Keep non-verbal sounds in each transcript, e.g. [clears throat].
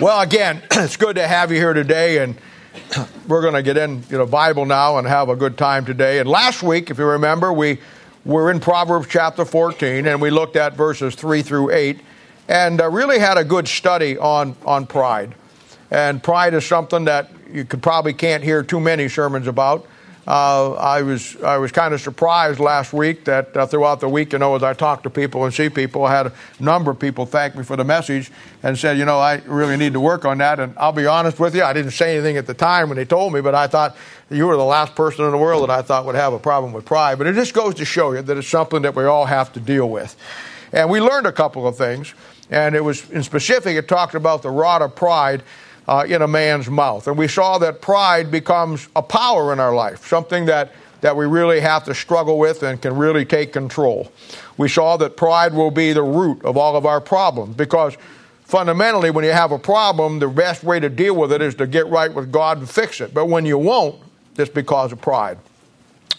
Well, again, [clears throat] it's good to have you here today, and [clears throat] we're going to get in, you know, Bible now and have a good time today. And last week, if you remember, we were in Proverbs chapter 14, and we looked at verses 3 through 8, and uh, really had a good study on on pride. And pride is something that you could probably can't hear too many sermons about. Uh, I was I was kind of surprised last week that uh, throughout the week, you know, as I talked to people and see people, I had a number of people thank me for the message and said, you know, I really need to work on that. And I'll be honest with you, I didn't say anything at the time when they told me, but I thought you were the last person in the world that I thought would have a problem with pride. But it just goes to show you that it's something that we all have to deal with. And we learned a couple of things, and it was in specific, it talked about the rod of pride uh, in a man's mouth. And we saw that pride becomes a power in our life, something that, that we really have to struggle with and can really take control. We saw that pride will be the root of all of our problems because fundamentally, when you have a problem, the best way to deal with it is to get right with God and fix it. But when you won't, it's because of pride.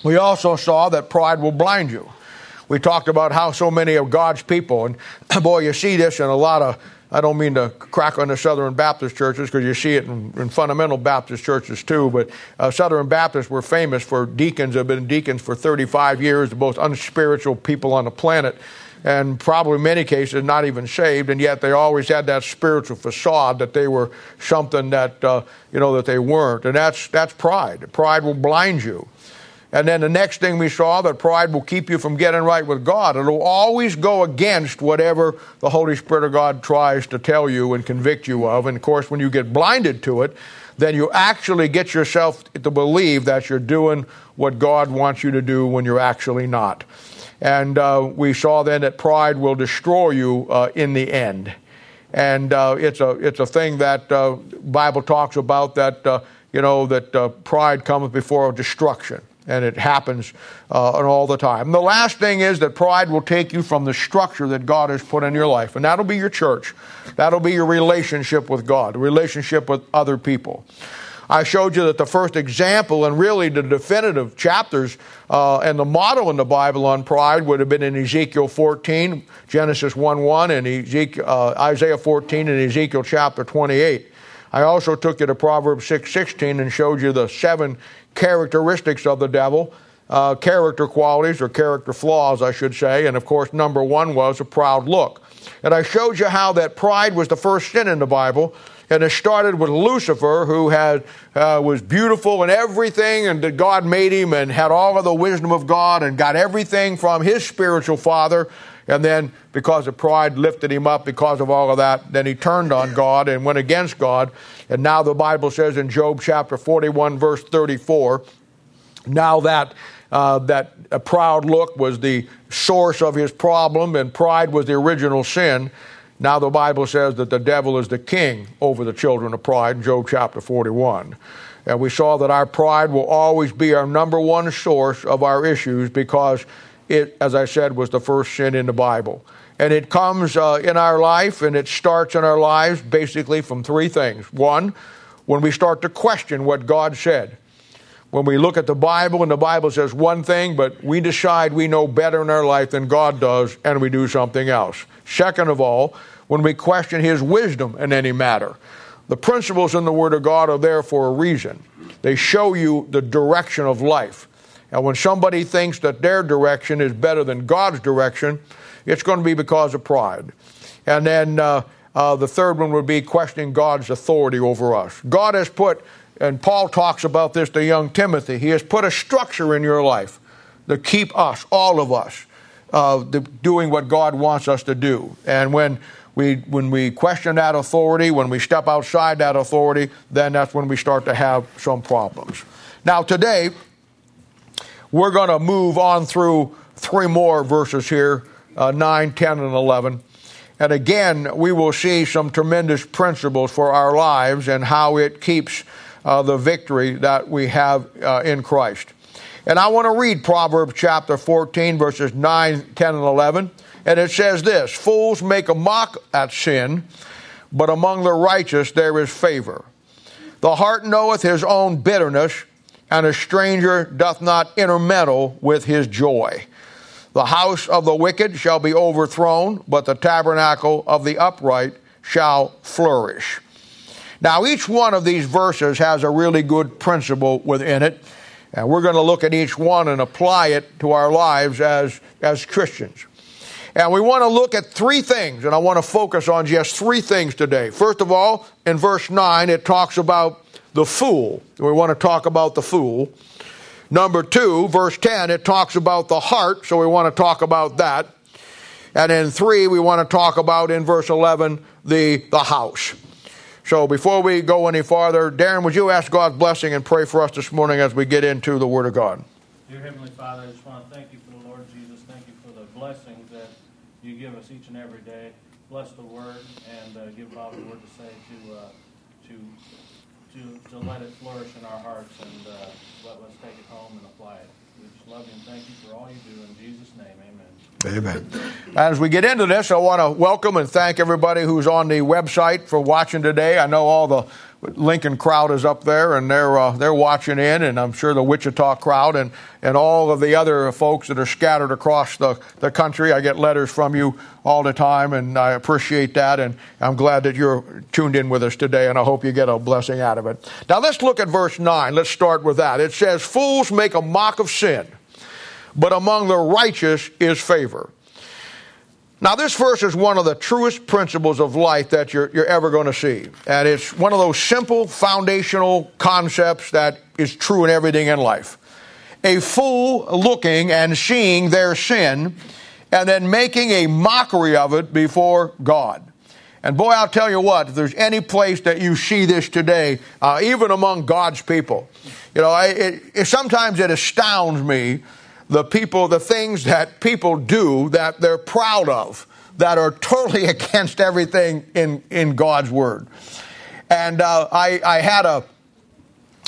We also saw that pride will blind you. We talked about how so many of God's people, and [clears throat] boy, you see this in a lot of I don't mean to crack on the Southern Baptist churches because you see it in, in, fundamental Baptist churches too. But uh, Southern Baptists were famous for deacons, have been deacons for 35 years, the most unspiritual people on the planet, and probably in many cases not even saved, and yet they always had that spiritual facade that they were something that uh, you know that they weren't, and that's that's pride. Pride will blind you. And then the next thing we saw that pride will keep you from getting right with God. It'll always go against whatever the Holy Spirit of God tries to tell you and convict you of. And of course, when you get blinded to it, then you actually get yourself to believe that you're doing what God wants you to do when you're actually not. And uh, we saw then that pride will destroy you uh, in the end. And uh, it's a it's a thing that uh, Bible talks about that uh, you know that uh, pride comes before destruction and it happens uh, all the time. The last thing is that pride will take you from the structure that God has put in your life, and that'll be your church. That'll be your relationship with God, relationship with other people. I showed you that the first example and really the definitive chapters uh, and the model in the Bible on pride would have been in Ezekiel 14, Genesis 1 1, and Ezekiel, uh, Isaiah 14, and Ezekiel chapter 28. I also took you to Proverbs 6 16 and showed you the seven characteristics of the devil, uh, character qualities or character flaws, I should say. And of course, number one was a proud look. And I showed you how that pride was the first sin in the Bible. And it started with Lucifer, who had, uh, was beautiful and everything, and God made him and had all of the wisdom of God and got everything from his spiritual father. And then, because of pride, lifted him up because of all of that. Then he turned on God and went against God. And now the Bible says in Job chapter 41, verse 34, now that uh, that a proud look was the source of his problem and pride was the original sin. Now the Bible says that the devil is the king over the children of pride in Job chapter 41. And we saw that our pride will always be our number one source of our issues because it, as I said, was the first sin in the Bible. And it comes uh, in our life and it starts in our lives basically from three things. One, when we start to question what God said. When we look at the Bible and the Bible says one thing, but we decide we know better in our life than God does and we do something else. Second of all, when we question His wisdom in any matter. The principles in the Word of God are there for a reason. They show you the direction of life. And when somebody thinks that their direction is better than God's direction, it's going to be because of pride. And then uh, uh, the third one would be questioning God's authority over us. God has put, and Paul talks about this to young Timothy, he has put a structure in your life to keep us, all of us, uh, doing what God wants us to do. And when we, when we question that authority, when we step outside that authority, then that's when we start to have some problems. Now, today, we're going to move on through three more verses here uh, 9, 10, and 11. And again, we will see some tremendous principles for our lives and how it keeps uh, the victory that we have uh, in Christ. And I want to read Proverbs chapter 14, verses 9, 10, and 11. And it says this Fools make a mock at sin, but among the righteous there is favor. The heart knoweth his own bitterness, and a stranger doth not intermeddle with his joy. The house of the wicked shall be overthrown, but the tabernacle of the upright shall flourish. Now, each one of these verses has a really good principle within it, and we're going to look at each one and apply it to our lives as, as Christians. And we want to look at three things, and I want to focus on just three things today. First of all, in verse 9, it talks about the fool. We want to talk about the fool. Number two, verse 10, it talks about the heart, so we want to talk about that. And in three, we want to talk about in verse 11 the, the house. So before we go any farther, Darren, would you ask God's blessing and pray for us this morning as we get into the Word of God? Dear Heavenly Father, I just want to thank you for the Lord Jesus. Thank you for the blessings that you give us each and every day. Bless the Word and uh, give Bob the word to say to, uh, to, to, to let it flourish in our hearts and uh, let us take it home and apply it. We just love you and thank you for all you do. In Jesus' name, amen. Amen. As we get into this, I want to welcome and thank everybody who's on the website for watching today. I know all the Lincoln crowd is up there and they're uh, they're watching in, and I'm sure the Wichita crowd and, and all of the other folks that are scattered across the, the country. I get letters from you all the time, and I appreciate that, and I'm glad that you're tuned in with us today, and I hope you get a blessing out of it. Now let's look at verse 9. Let's start with that. It says, Fools make a mock of sin but among the righteous is favor. Now, this verse is one of the truest principles of life that you're, you're ever going to see. And it's one of those simple foundational concepts that is true in everything in life. A fool looking and seeing their sin and then making a mockery of it before God. And boy, I'll tell you what, if there's any place that you see this today, uh, even among God's people, you know, it, it, sometimes it astounds me the people, the things that people do that they're proud of, that are totally [laughs] against everything in, in God's Word. And uh, I, I had a,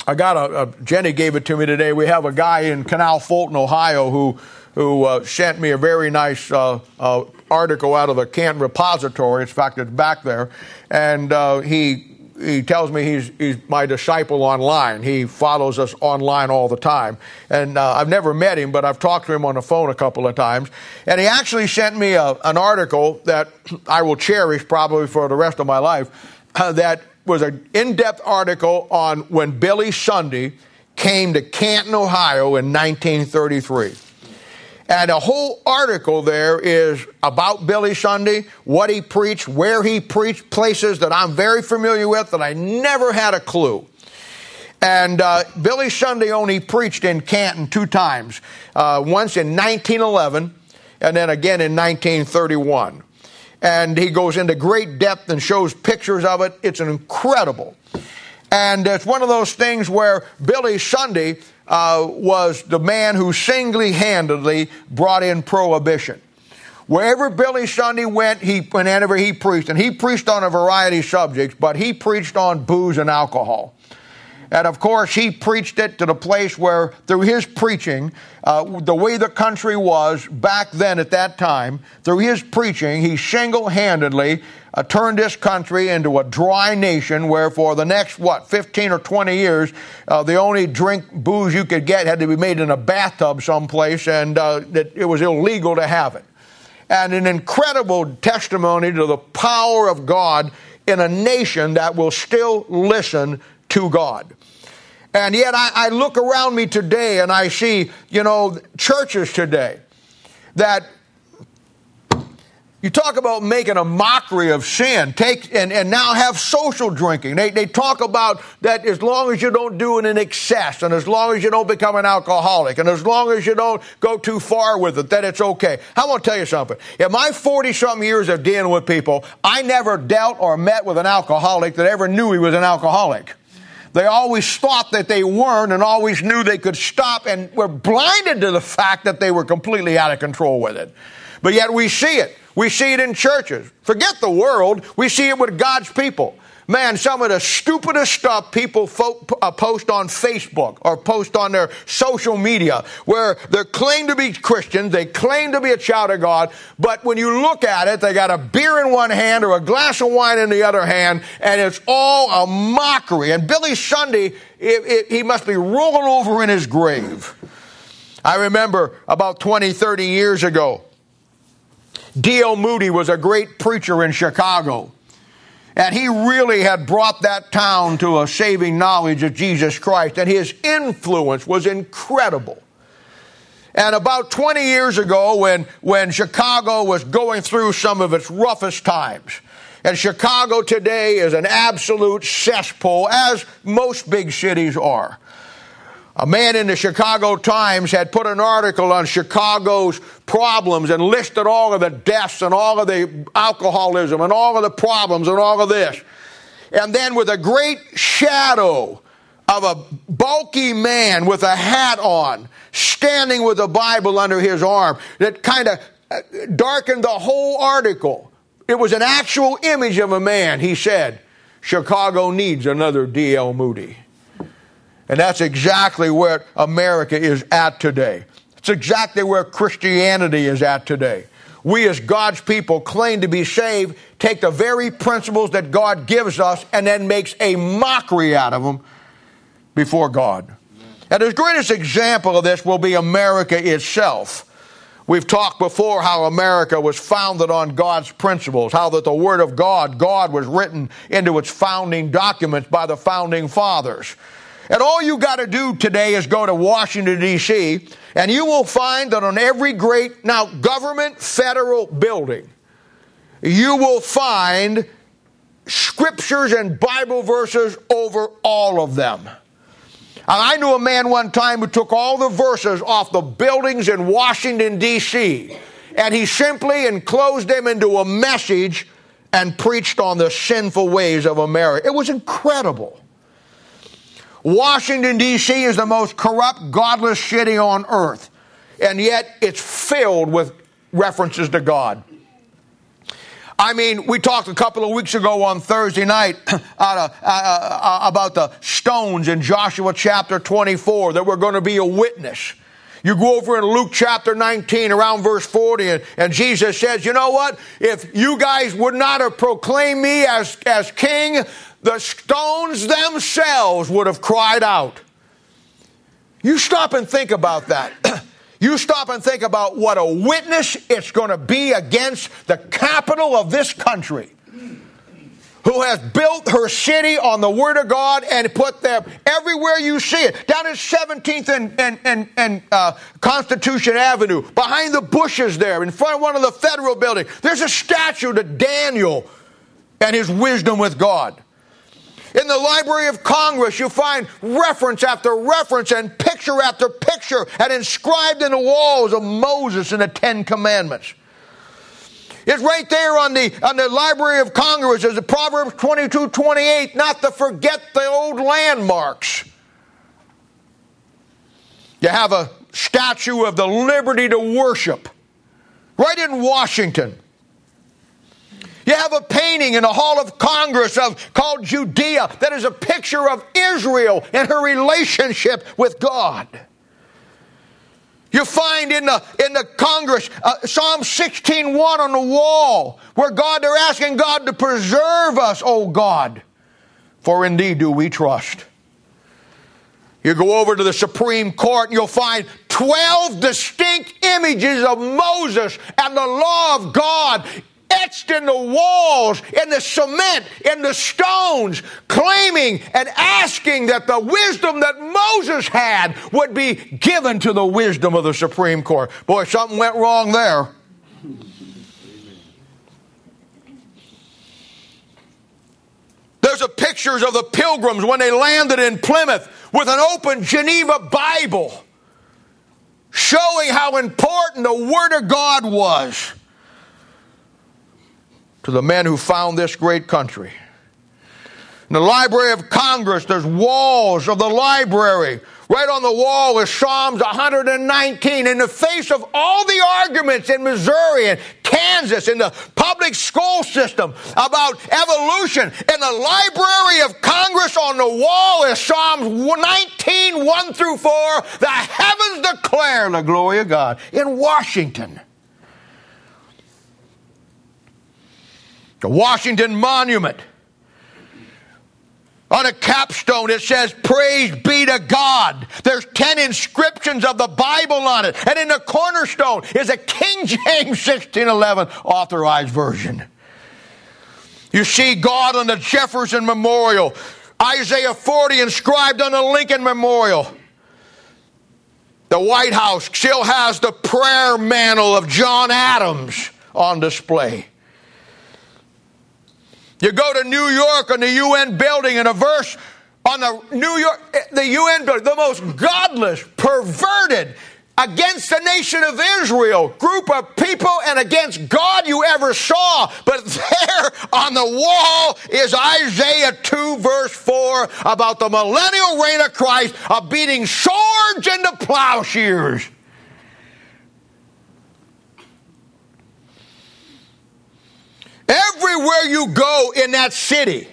I got a, a, Jenny gave it to me today. We have a guy in Canal Fulton, Ohio, who who uh, sent me a very nice uh, uh, article out of the Canton Repository. In fact, it's back there, and uh, he he tells me he's, he's my disciple online. He follows us online all the time. And uh, I've never met him, but I've talked to him on the phone a couple of times. And he actually sent me a, an article that [clears throat] I will cherish probably for the rest of my life uh, that was an in depth article on when Billy Sunday came to Canton, Ohio in 1933. And a whole article there is about Billy Sunday, what he preached, where he preached, places that I'm very familiar with that I never had a clue. And uh, Billy Sunday only preached in Canton two times, uh, once in 1911 and then again in 1931. And he goes into great depth and shows pictures of it. It's incredible. And it's one of those things where Billy Sunday uh, was the man who singly handedly brought in prohibition. Wherever Billy Sunday went, he, whenever he preached, and he preached on a variety of subjects, but he preached on booze and alcohol. And of course, he preached it to the place where, through his preaching, uh, the way the country was back then at that time, through his preaching, he single handedly uh, turned this country into a dry nation where for the next, what, 15 or 20 years, uh, the only drink booze you could get had to be made in a bathtub someplace, and uh, that it was illegal to have it. And an incredible testimony to the power of God in a nation that will still listen to God. And yet I, I look around me today and I see, you know, churches today that you talk about making a mockery of sin, take and, and now have social drinking. They, they talk about that as long as you don't do it in excess, and as long as you don't become an alcoholic, and as long as you don't go too far with it, that it's okay. I want to tell you something. In my 40 something years of dealing with people, I never dealt or met with an alcoholic that ever knew he was an alcoholic. They always thought that they weren't and always knew they could stop and were blinded to the fact that they were completely out of control with it. But yet we see it. We see it in churches. Forget the world. We see it with God's people. Man, some of the stupidest stuff people fo- uh, post on Facebook or post on their social media where they claim to be Christians, they claim to be a child of God, but when you look at it, they got a beer in one hand or a glass of wine in the other hand, and it's all a mockery. And Billy Sunday, it, it, he must be rolling over in his grave. I remember about 20, 30 years ago, D.L. Moody was a great preacher in Chicago. And he really had brought that town to a saving knowledge of Jesus Christ, and his influence was incredible. And about 20 years ago, when, when Chicago was going through some of its roughest times, and Chicago today is an absolute cesspool, as most big cities are. A man in the Chicago Times had put an article on Chicago's problems and listed all of the deaths and all of the alcoholism and all of the problems and all of this. And then, with a great shadow of a bulky man with a hat on, standing with a Bible under his arm, that kind of uh, darkened the whole article. It was an actual image of a man. He said, Chicago needs another D.L. Moody. And that's exactly where America is at today. It's exactly where Christianity is at today. We, as God's people, claim to be saved, take the very principles that God gives us, and then makes a mockery out of them before God. And the greatest example of this will be America itself. We've talked before how America was founded on God's principles, how that the Word of God, God was written into its founding documents by the founding fathers. And all you got to do today is go to Washington, D.C., and you will find that on every great, now, government federal building, you will find scriptures and Bible verses over all of them. And I knew a man one time who took all the verses off the buildings in Washington, D.C., and he simply enclosed them into a message and preached on the sinful ways of America. It was incredible. Washington, D.C. is the most corrupt, godless city on earth, and yet it's filled with references to God. I mean, we talked a couple of weeks ago on Thursday night [clears throat] uh, uh, uh, about the stones in Joshua chapter 24 that were going to be a witness. You go over in Luke chapter 19 around verse 40 and, and, Jesus says, you know what? If you guys would not have proclaimed me as, as king, the stones themselves would have cried out. You stop and think about that. [clears throat] you stop and think about what a witness it's going to be against the capital of this country who has built her city on the Word of God and put them everywhere you see it. Down at 17th and, and, and, and uh, Constitution Avenue, behind the bushes there, in front of one of the federal buildings, there's a statue to Daniel and his wisdom with God. In the Library of Congress, you find reference after reference and picture after picture and inscribed in the walls of Moses and the Ten Commandments. It's right there on the, on the Library of Congress as the Proverbs 22 28, not to forget the old landmarks. You have a statue of the liberty to worship right in Washington. You have a painting in the Hall of Congress of called Judea that is a picture of Israel and her relationship with God. You find in the in the Congress uh, Psalm 16:1 on the wall where God they're asking God to preserve us, oh God, for indeed do we trust. You go over to the Supreme Court and you'll find 12 distinct images of Moses and the law of God etched in the walls, in the cement, in the stones, claiming and asking that the wisdom that Moses had would be given to the wisdom of the Supreme Court. Boy, something went wrong there. There's a pictures of the pilgrims when they landed in Plymouth with an open Geneva Bible showing how important the Word of God was to the men who found this great country. In the Library of Congress, there's walls of the library. Right on the wall is Psalms 119. In the face of all the arguments in Missouri and Kansas in the public school system about evolution, in the Library of Congress on the wall is Psalms 19, 1 through 4. The heavens declare the glory of God. In Washington, the Washington Monument. On a capstone, it says, Praise be to God. There's 10 inscriptions of the Bible on it. And in the cornerstone is a King James [laughs] 1611 authorized version. You see God on the Jefferson Memorial, Isaiah 40 inscribed on the Lincoln Memorial. The White House still has the prayer mantel of John Adams on display. You go to New York on the UN building and a verse on the New York, the UN building, the most godless, perverted, against the nation of Israel, group of people, and against God you ever saw. But there on the wall is Isaiah 2, verse 4, about the millennial reign of Christ of beating swords into plowshares. Everywhere you go in that city,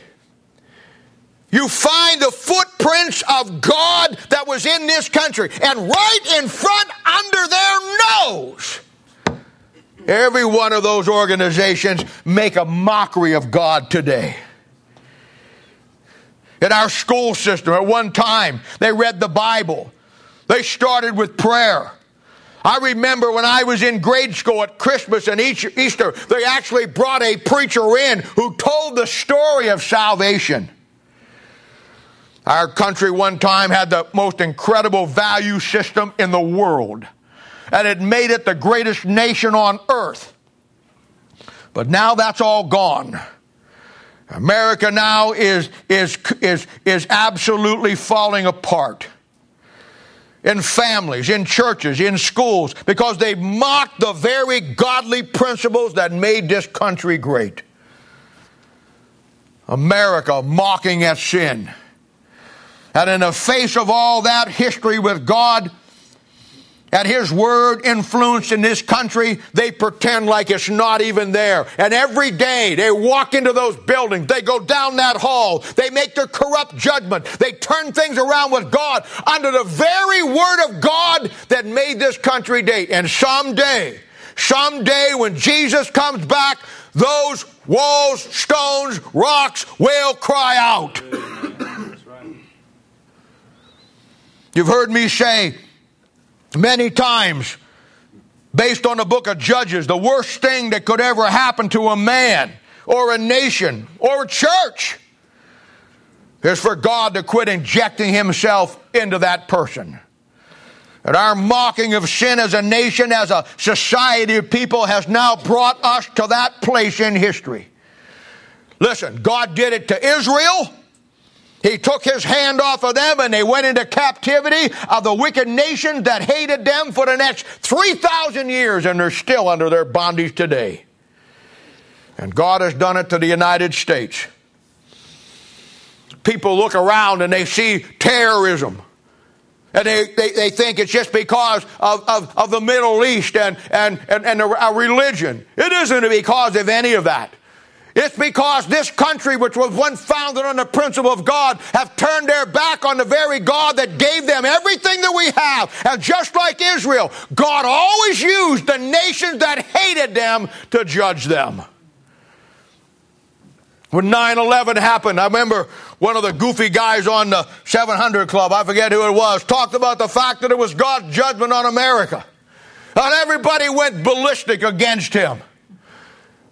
you find the footprints of God that was in this country. And right in front, under their nose, every one of those organizations make a mockery of God today. In our school system, at one time, they read the Bible. They started with prayer. I remember when I was in grade school at Christmas and Easter, they actually brought a preacher in who told the story of salvation. Our country one time had the most incredible value system in the world, and it made it the greatest nation on earth. But now that's all gone. America now is, is, is, is absolutely falling apart in families, in churches, in schools, because they mocked the very godly principles that made this country great. America mocking at sin. And in the face of all that history with God, and His Word influence in this country, they pretend like it's not even there. And every day they walk into those buildings, they go down that hall, they make their corrupt judgment, they turn things around with God under the very Word of God that made this country great. And someday, someday when Jesus comes back, those walls, stones, rocks will cry out. You've heard me say, many times based on the book of Judges, the worst thing that could ever happen to a man or a nation or a church is for God to quit injecting himself into that person. And our mocking of sin as a nation, as a society of people, has now brought us to that place in history. Listen, God did it to Israel. He took his hand off of them and they went into captivity of the wicked nation that hated them for the next 3,000 years and they're still under their bondage today. And God has done it to the United States. People look around and they see terrorism. And they, they, they think it's just because of, of, of the Middle East and, and, and, and a uh, religion. It isn't because of any of that. It's because this country, which was once founded on the principle of God, have turned their back on the very God that gave them everything that we have. And just like Israel, God always used the nations that hated them to judge them. When 9 11 happened, I remember one of the goofy guys on the 700 Club, I forget who it was, talked about the fact that it was God's judgment on America. And everybody went ballistic against him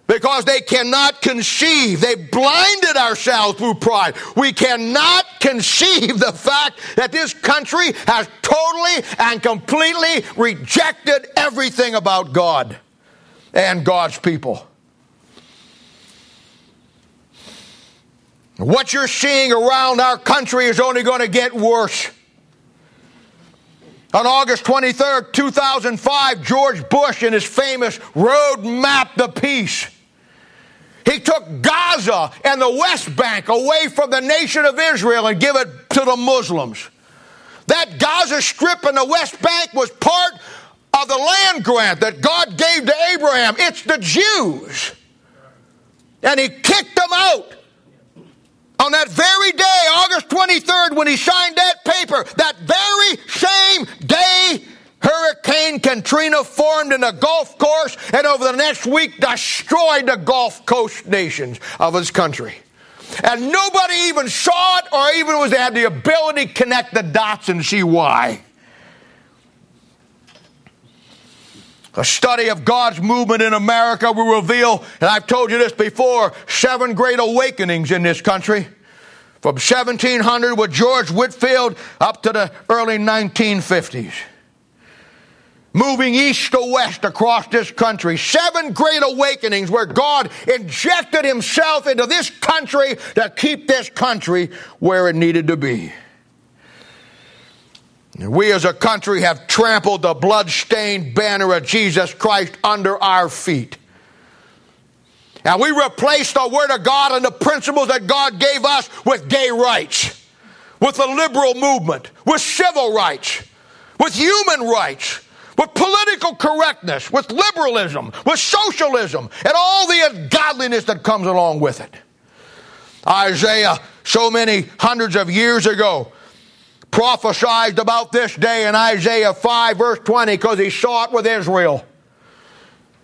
because they cannot conceive. They blinded ourselves through pride. We cannot conceive the fact that this country has totally and completely rejected everything about God and God's people. What you're seeing around our country is only going to get worse. On August 23rd, 2005, George Bush, in his famous Road Map to Peace, he took Gaza and the West Bank away from the nation of Israel and give it to the Muslims. That Gaza Strip and the West Bank was part of the land grant that God gave to Abraham. It's the Jews. And he kicked them out. On that very day, August 23rd, when he signed that paper, that very same day, Hurricane Katrina formed in a golf course and over the next week destroyed the Gulf Coast nations of his country. And nobody even saw it or even was had the ability to connect the dots and see why. A study of God's movement in America will reveal, and I've told you this before, seven great awakenings in this country. From 1700 with George Whitefield up to the early 1950s. Moving east to west across this country. Seven great awakenings where God injected Himself into this country to keep this country where it needed to be. We as a country have trampled the blood-stained banner of Jesus Christ under our feet. And we replaced the Word of God and the principles that God gave us with gay rights, with the liberal movement, with civil rights, with human rights, with political correctness, with liberalism, with socialism, and all the ungodliness that comes along with it. Isaiah, so many hundreds of years ago, prophesied about this day in Isaiah 5, verse 20, because he saw it with Israel.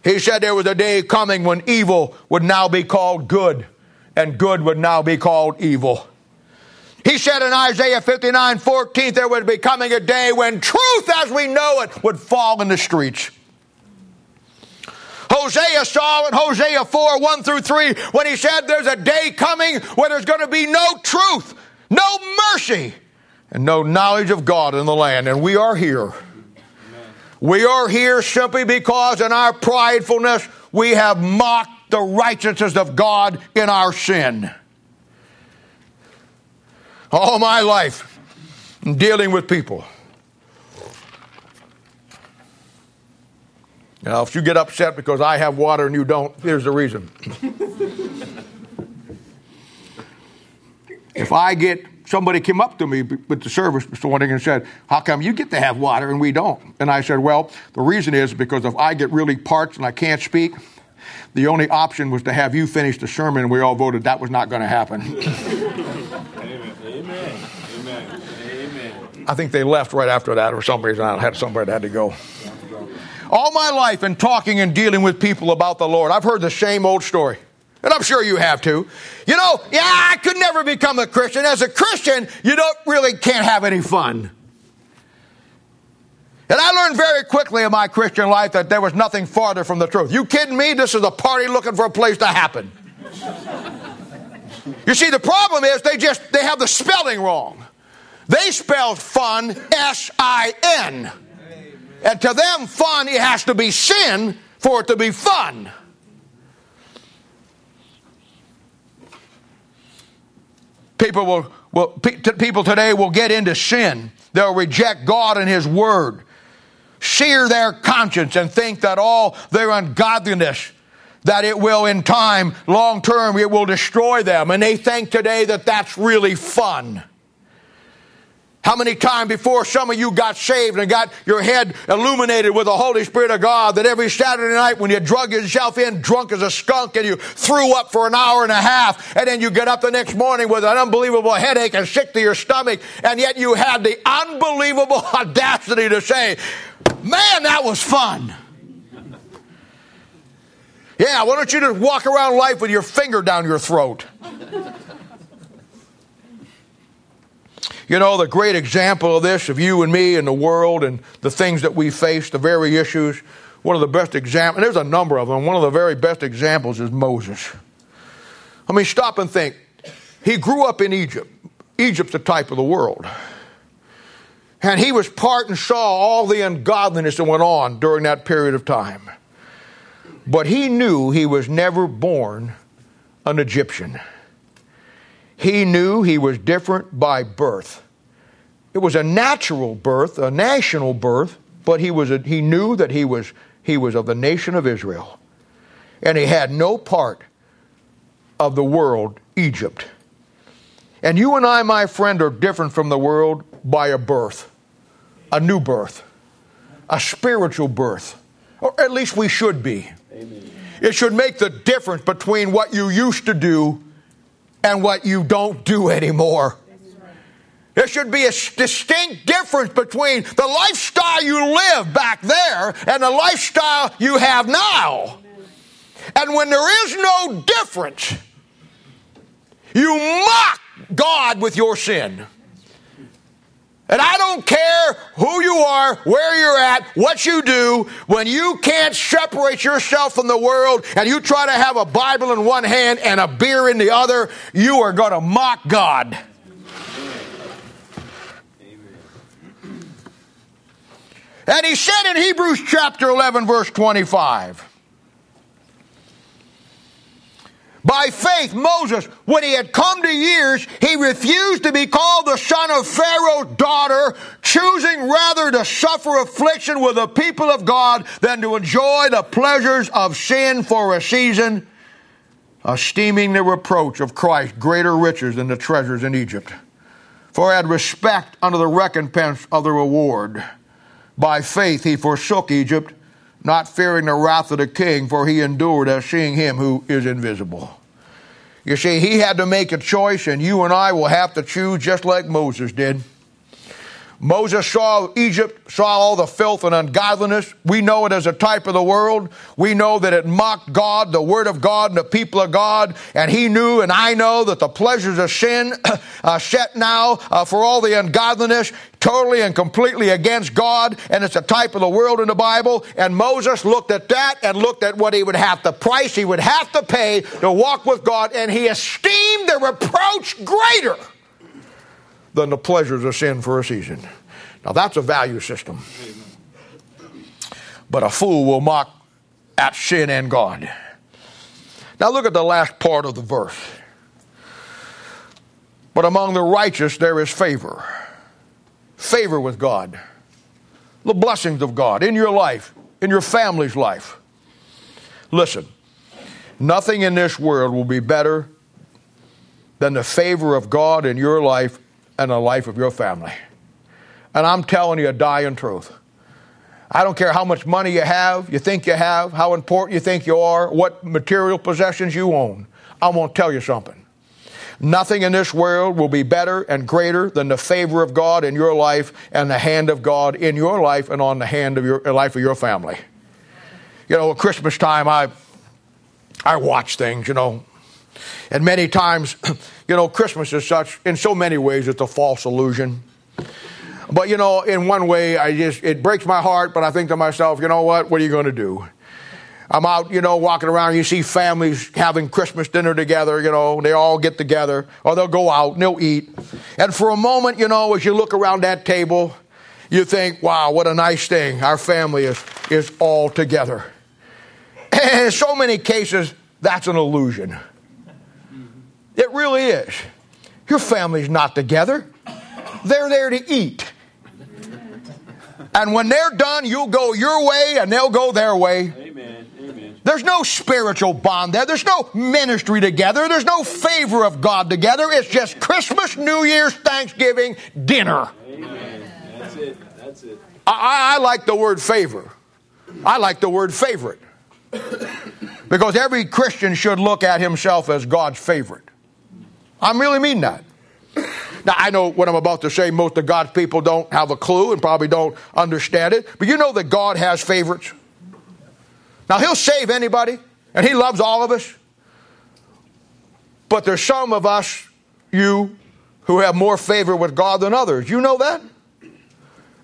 He said there was a day coming when evil would now be called good, and good would now be called evil. He said in Isaiah 59, 14, there would be coming a day when truth as we know it would fall in the streets. Hosea saw in Hosea 4, 1 through 3, when he said there's a day coming where there's going to be no truth, no mercy, and no knowledge of God in the land. And we are here. We are here simply because in our pridefulness we have mocked the righteousness of God in our sin. All my life, dealing with people. Now, if you get upset because I have water and you don't, here's the reason. [laughs] if I get somebody came up to me with the service this morning and said, How come you get to have water and we don't? And I said, Well, the reason is because if I get really parched and I can't speak, the only option was to have you finish the sermon, and we all voted that was not going to happen. [laughs] Amen. Amen. Amen. I think they left right after that, or some reason I had somebody that had to go. All my life in talking and dealing with people about the Lord, I've heard the same old story. And I'm sure you have too. You know, yeah, I could never become a Christian. As a Christian, you don't really can't have any fun. And I learned very quickly in my Christian life that there was nothing farther from the truth. You kidding me? This is a party looking for a place to happen. you see, the problem is they just they have the spelling wrong. They spell fun S I N. And to them, fun it has to be sin for it to be fun. People will, will people today will get into sin. They'll reject God and His Word, sear their conscience, and think that all their ungodliness that it will in time, long term, it will destroy them. And they think today that that's really fun. How many times before some of you got saved and got your head illuminated with the Holy Spirit of God that every Saturday night when you drug yourself in drunk as a skunk and you threw up for an hour and a half and then you get up the next morning with an unbelievable headache and sick to your stomach and yet you had the unbelievable [laughs] audacity to say, man, that was fun. Yeah, why don't you just walk around life with your finger down your throat? You know, the great example of this, of you and me and the world and the things that we face, the very issues, one of the best examples, there's a number of them, one of the very best examples is Moses. I mean, stop and think. He grew up in Egypt. Egypt's the type of the world. And he was part and saw all the ungodliness that went on during that period of time. But he knew he was never born an Egyptian. He knew he was different by birth. It was a natural birth, a national birth, but he, was a, he knew that he was, he was of the nation of Israel. And he had no part of the world, Egypt. And you and I, my friend, are different from the world by a birth, a new birth, a spiritual birth. Or at least we should be. Amen. It should make the difference between what you used to do and what you don't do anymore. There should be a distinct difference between the lifestyle you live back there and the lifestyle you have now. And when there is no difference, you mock God with your sin. And I don't care who you are, where you're at, what you do, when you can't separate yourself from the world and you try to have a Bible in one hand and a beer in the other, you are going to mock God. And he said in Hebrews chapter 11, verse 25, By faith, Moses, when he had come to years, he refused to be called the son of Pharaoh's daughter, choosing rather to suffer affliction with the people of God than to enjoy the pleasures of sin for a season, esteeming the reproach of Christ greater riches than the treasures in Egypt. For he had respect unto the recompense of the reward. By faith he forsook Egypt, not fearing the wrath of the king, for he endured as seeing him who is invisible. You see, he had to make a choice, and you and I will have to choose just like Moses did. Moses saw Egypt, saw all the filth and ungodliness. We know it as a type of the world. We know that it mocked God, the Word of God, and the people of God. And he knew, and I know, that the pleasures of sin [coughs] uh, set now uh, for all the ungodliness, totally and completely against God. And it's a type of the world in the Bible. And Moses looked at that and looked at what he would have, the price he would have to pay to walk with God. And he esteemed the reproach greater than the pleasures of sin for a season. Now that's a value system. But a fool will mock at sin and God. Now look at the last part of the verse. But among the righteous there is favor. Favor with God. The blessings of God in your life, in your family's life. Listen, nothing in this world will be better than the favor of God in your life and the life of your family. And I'm telling you a dying truth. I don't care how much money you have, you think you have, how important you think you are, what material possessions you own. I going to tell you something. Nothing in this world will be better and greater than the favor of God in your life and the hand of God in your life and on the hand of your life of your family. You know, at Christmas time, I I watch things, you know, and many times, [clears throat] you know, Christmas is such, in so many ways, it's a false illusion. But, you know, in one way, I just, it breaks my heart, but I think to myself, you know what? What are you going to do? I'm out, you know, walking around. You see families having Christmas dinner together, you know, they all get together, or they'll go out and they'll eat. And for a moment, you know, as you look around that table, you think, wow, what a nice thing. Our family is, is all together. [laughs] And in so many cases, that's an illusion. It really is. Your family's not together, they're there to eat. And when they're done, you'll go your way and they'll go their way. Amen. Amen. There's no spiritual bond there. There's no ministry together. There's no favor of God together. It's just Christmas, New Year's, Thanksgiving, dinner. Amen. That's it. That's it. I, I like the word favor. I like the word favorite. Because every Christian should look at himself as God's favorite. I really mean that. Now, I know what I'm about to say, most of God's people don't have a clue and probably don't understand it, but you know that God has favorites. Now, He'll save anybody, and He loves all of us. But there's some of us, you, who have more favor with God than others. You know that?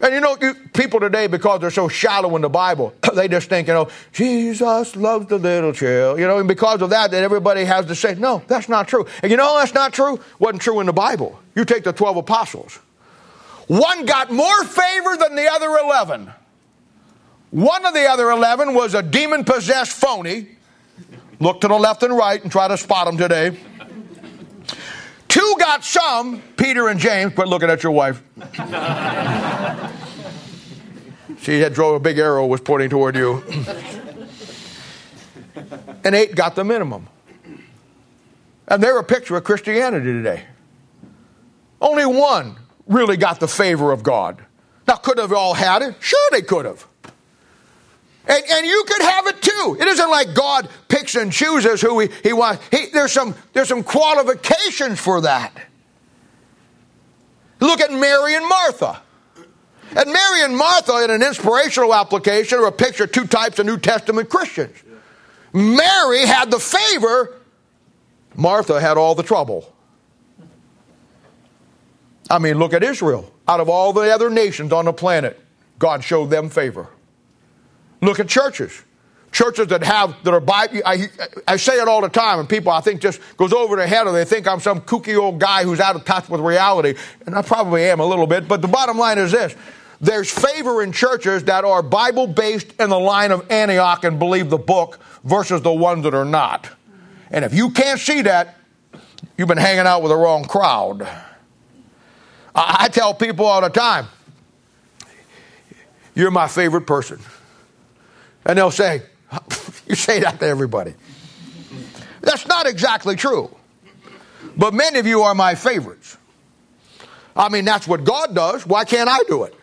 And you know, you, people today, because they're so shallow in the Bible, [clears throat] they just think, you know, Jesus loves the little child. You know, and because of that, that everybody has to say, no, that's not true. And you know, that's not true. Wasn't true in the Bible. You take the 12 apostles. One got more favor than the other 11. One of the other 11 was a demon possessed phony. Look to the left and right and try to spot him today. Two got some, Peter and James, quit looking at your wife. she had drove a big arrow, was pointing toward you. and eight got the minimum. And they're a picture of Christianity today. Only one really got the favor of God. Now, could have all had it? Sure, they could have. And, and you could have it too. It isn't like God picks and chooses who he, he wants. He, there's, some, there's some qualifications for that. Look at Mary and Martha. And Mary and Martha, in an inspirational application, are a picture of two types of New Testament Christians. Mary had the favor, Martha had all the trouble. I mean, look at Israel. out of all the other nations on the planet, God showed them favor. Look at churches. Churches that have, that are Bible, I, I say it all the time, and people I think just goes over their head or they think I'm some kooky old guy who's out of touch with reality. And I probably am a little bit, but the bottom line is this. There's favor in churches that are Bible based in the line of Antioch and believe the book versus the ones that are not. And if you can't see that, you've been hanging out with the wrong crowd. I, I tell people all the time, you're my favorite person. And they'll say, [laughs] You say that to everybody. That's not exactly true. But many of you are my favorites. I mean, that's what God does. Why can't I do it?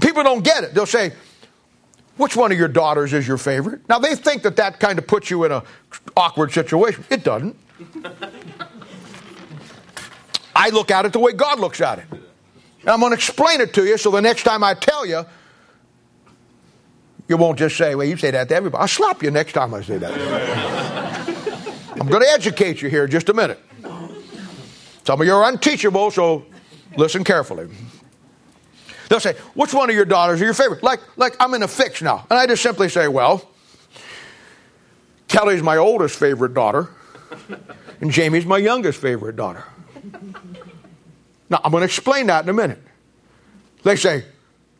People don't get it. They'll say, which one of your daughters is your favorite? Now, they think that that kind of puts you in an awkward situation. It doesn't. I look at it the way God looks at it. And I'm going to explain it to you so the next time I tell you, you won't just say, well, you say that to everybody. I'll slap you next time I say that. I'm going to educate you here just a minute. Some of you are unteachable, so listen carefully. They'll say, which one of your daughters are your favorite? Like, like I'm in a fix now. And I just simply say, well, Kelly's my oldest favorite daughter, and Jamie's my youngest favorite daughter. Now, I'm going to explain that in a minute. They say,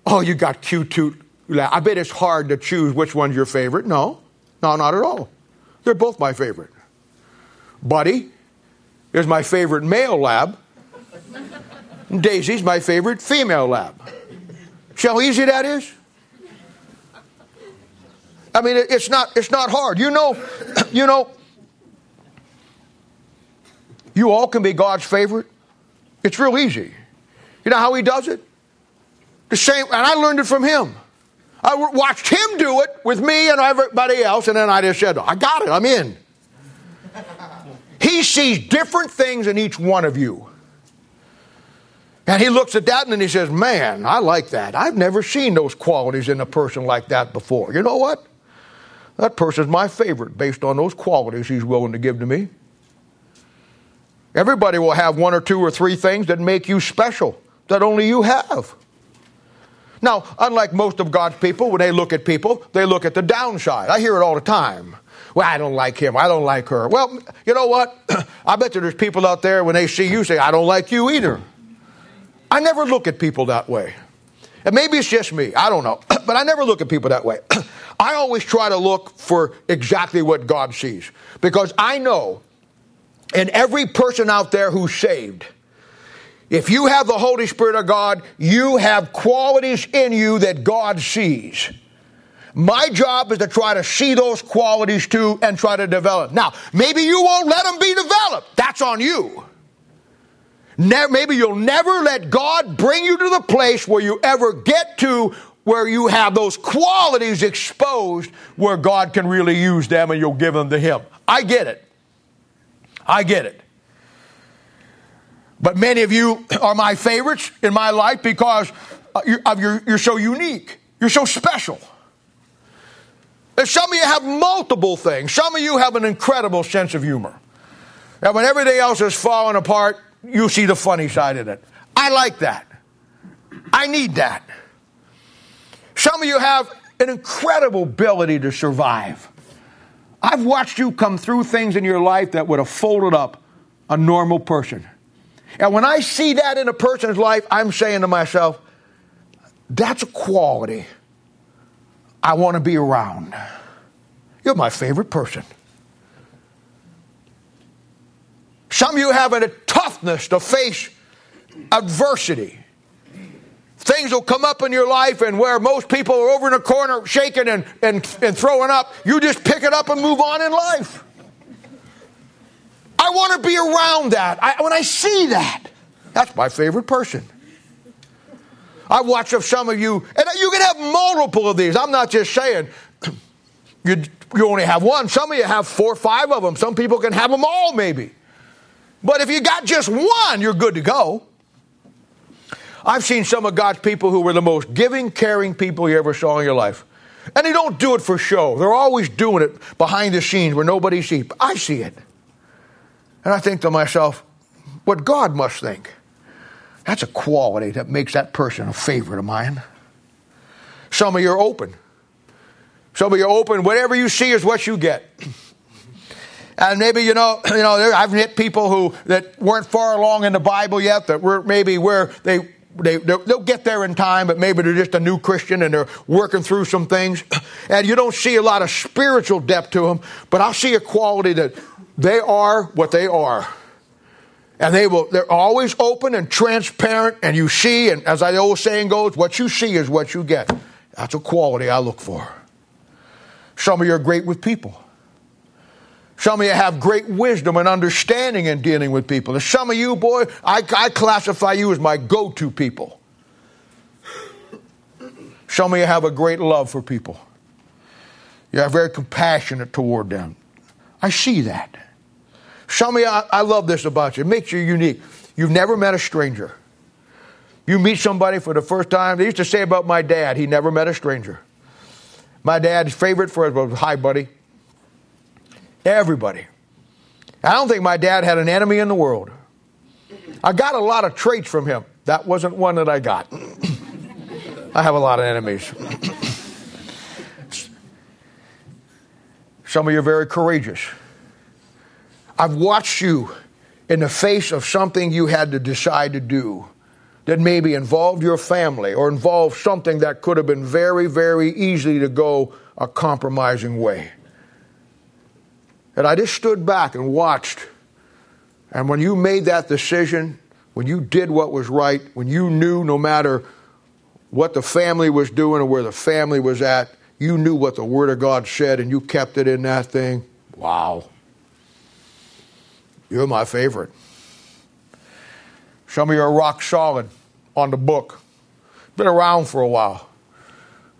oh, you got cute, cute I bet it's hard to choose which one's your favorite. No, no, not at all. They're both my favorite. Buddy is my favorite male lab. Daisy's my favorite female lab. See how easy that is? I mean, it's not, it's not hard. You know, [clears throat] you know, you all can be God's favorite. It's real easy. You know how he does it? The same, and I learned it from him. I watched him do it with me and everybody else, and then I just said, I got it, I'm in. he sees different things in each one of you. And he looks at that and he says, Man, I like that. I've never seen those qualities in a person like that before. You know what? That person's my favorite based on those qualities he's willing to give to me. Everybody will have one or two or three things that make you special that only you have. Now, unlike most of God's people, when they look at people, they look at the downside. I hear it all the time. Well, I don't like him. I don't like her. Well, you know what? [clears throat] I bet there's people out there when they see you say, I don't like you either. I never look at people that way. And maybe it's just me. I don't know. [clears throat] But I never look at people that way. [clears throat] I always try to look for exactly what God sees. Because I know in every person out there who's saved, if you have the Holy Spirit of God, you have qualities in you that God sees. My job is to try to see those qualities too and try to develop. Now, maybe you won't let them be developed. That's on you. Ne- maybe you'll never let God bring you to the place where you ever get to where you have those qualities exposed where God can really use them and you'll give them to Him. I get it. I get it. But many of you are my favorites in my life because uh, you're, you're so unique. You're so special. And some of you have multiple things. Some of you have an incredible sense of humor. And when everything else is falling apart, you see the funny side of it. I like that. I need that. Some of you have an incredible ability to survive. I've watched you come through things in your life that would have folded up a normal person. And when I see that in a person's life, I'm saying to myself, that's a quality I want to be around. You're my favorite person. Some of you have a toughness to face adversity. Things will come up in your life, and where most people are over in a corner shaking and, and, and throwing up, you just pick it up and move on in life. I want to be around that. I, when I see that, that's my favorite person. I watch of some of you, and you can have multiple of these. I'm not just saying [clears throat] you, you only have one. Some of you have four or five of them. Some people can have them all, maybe. But if you got just one, you're good to go. I've seen some of God's people who were the most giving, caring people you ever saw in your life. And they don't do it for show. They're always doing it behind the scenes where nobody sees. I see it. And I think to myself, what God must think. That's a quality that makes that person a favorite of mine. Some of you are open. Some of you are open. Whatever you see is what you get. [clears throat] And maybe you know, [clears throat] you know, I've met people who that weren't far along in the Bible yet, that were maybe where they they, they'll get there in time, but maybe they're just a new Christian and they're working through some things. And you don't see a lot of spiritual depth to them, but I'll see a quality that they are what they are. And they will, they're always open and transparent, and you see, and as the old saying goes, what you see is what you get. That's a quality I look for. Some of you are great with people. Some of you have great wisdom and understanding in dealing with people. And some of you, boy, I, I classify you as my go to people. Some of you have a great love for people. You're very compassionate toward them. I see that. Some of you, I, I love this about you. It makes you unique. You've never met a stranger. You meet somebody for the first time. They used to say about my dad, he never met a stranger. My dad's favorite for was, hi, buddy. Everybody. I don't think my dad had an enemy in the world. I got a lot of traits from him. That wasn't one that I got. [clears throat] I have a lot of enemies. Some of you are very courageous. I've watched you in the face of something you had to decide to do that maybe involved your family or involved something that could have been very, very easy to go a compromising way. And I just stood back and watched. And when you made that decision, when you did what was right, when you knew no matter what the family was doing or where the family was at, you knew what the Word of God said and you kept it in that thing. Wow. You're my favorite. Some of you are rock solid on the book. Been around for a while.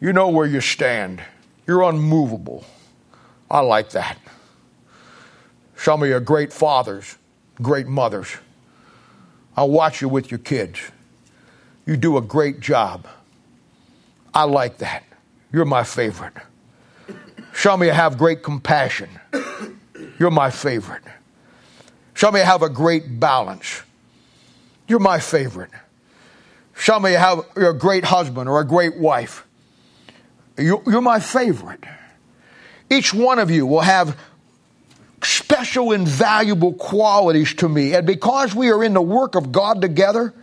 You know where you stand. You're unmovable. I like that. Some of you are great fathers, great mothers. I'll watch you with your kids. You do a great job. I like that. You're my favorite. Some of you have great compassion. You're my favorite. Some of you have a great balance. You're my favorite. Some of you have you're a great husband or a great wife. You, you're my favorite. Each one of you will have special and valuable qualities to me. And because we are in the work of God together,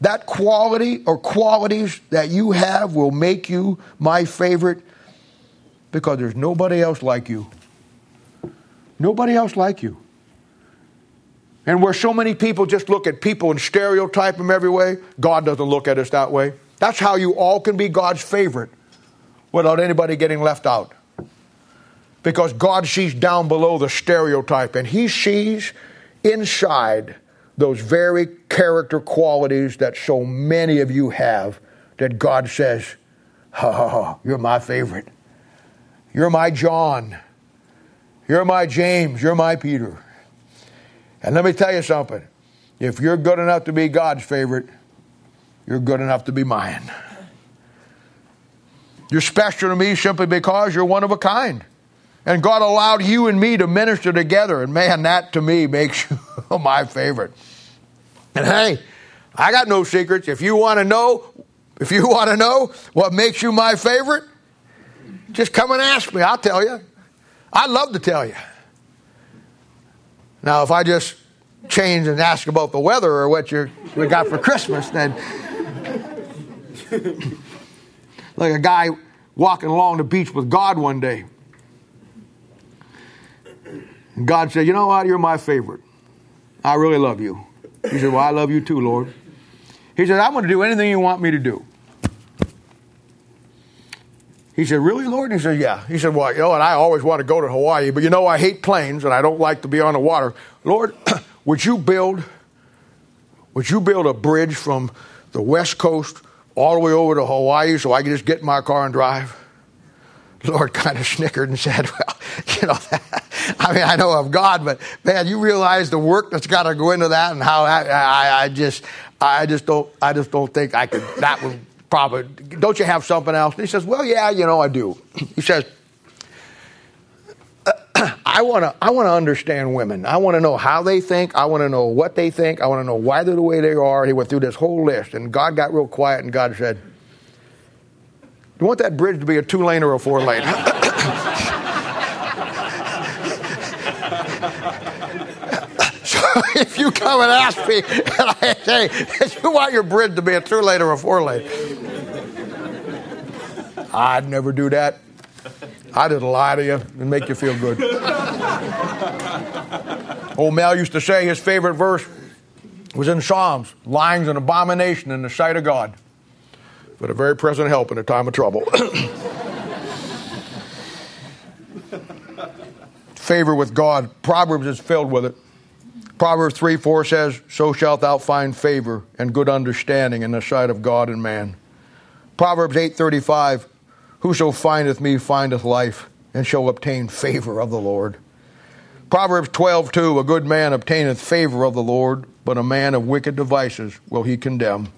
that quality or qualities that you have will make you my favorite because there's nobody else like you. Nobody else like you. And where so many people just look at people and stereotype them every way, God doesn't look at us that way. That's how you all can be God's favorite without anybody getting left out because God sees down below the stereotype and He sees inside those very character qualities that so many of you have that God says, ha ha ha, you're my favorite. You're my John. You're my James. You're my Peter. And let me tell you something. If you're good enough to be God's favorite, you're good enough to be mine. You're special to me simply because you're one of a kind. And God allowed you and me to minister together. And man, that to me makes you [laughs] my favorite. And hey, I got no secrets. If you want to know, if you want to know what makes you my favorite, just come and ask me. I'll tell you. I'd love to tell you. Now, if I just change and ask about the weather or what you we got for Christmas, then [laughs] like a guy walking along the beach with God one day. God said, You know what? You're my favorite. I really love you. He said, Well, I love you too, Lord. He said, I'm going to do anything you want me to do. He said, Really, Lord? He said, Yeah. He said, Well, you know, and I always want to go to Hawaii, but you know, I hate planes and I don't like to be on the water. Lord, [clears throat] would you build would you build a bridge from the west coast all the way over to Hawaii so I can just get in my car and drive? Lord [laughs] kind of snickered and said, Well, [laughs] you know, [laughs] I mean, I know of God, but man, you realize the work that's got to go into that and how I, I, I, just, I just don't, I just don't think I could, that would probably, don't you have something else? And he says, Well, yeah, you know, I do. [clears throat] He says, [clears throat] I want to I want to understand women. I want to know how they think. I want to know what they think. I want to know why they're the way they are. He went through this whole list, and God got real quiet, and God said, "You want that bridge to be a two lane or a four lane?" [laughs] [laughs] if you come and ask me, and I say, "You want your bridge to be a two lane or a four lane?" I'd never do that. I just lie to you and make you feel good. Old Mel used to say his favorite verse was in Psalms lying's an abomination in the sight of God, but a very present help in a time of trouble. [coughs] Favor with God. Proverbs is filled with it. Proverbs 3 4 says, So shalt thou find favor and good understanding in the sight of God and man. Proverbs eight thirty five Whoso findeth me findeth life, and shall obtain favor of the Lord. Proverbs 12, 2, A good man obtaineth favor of the Lord, but a man of wicked devices will he condemn.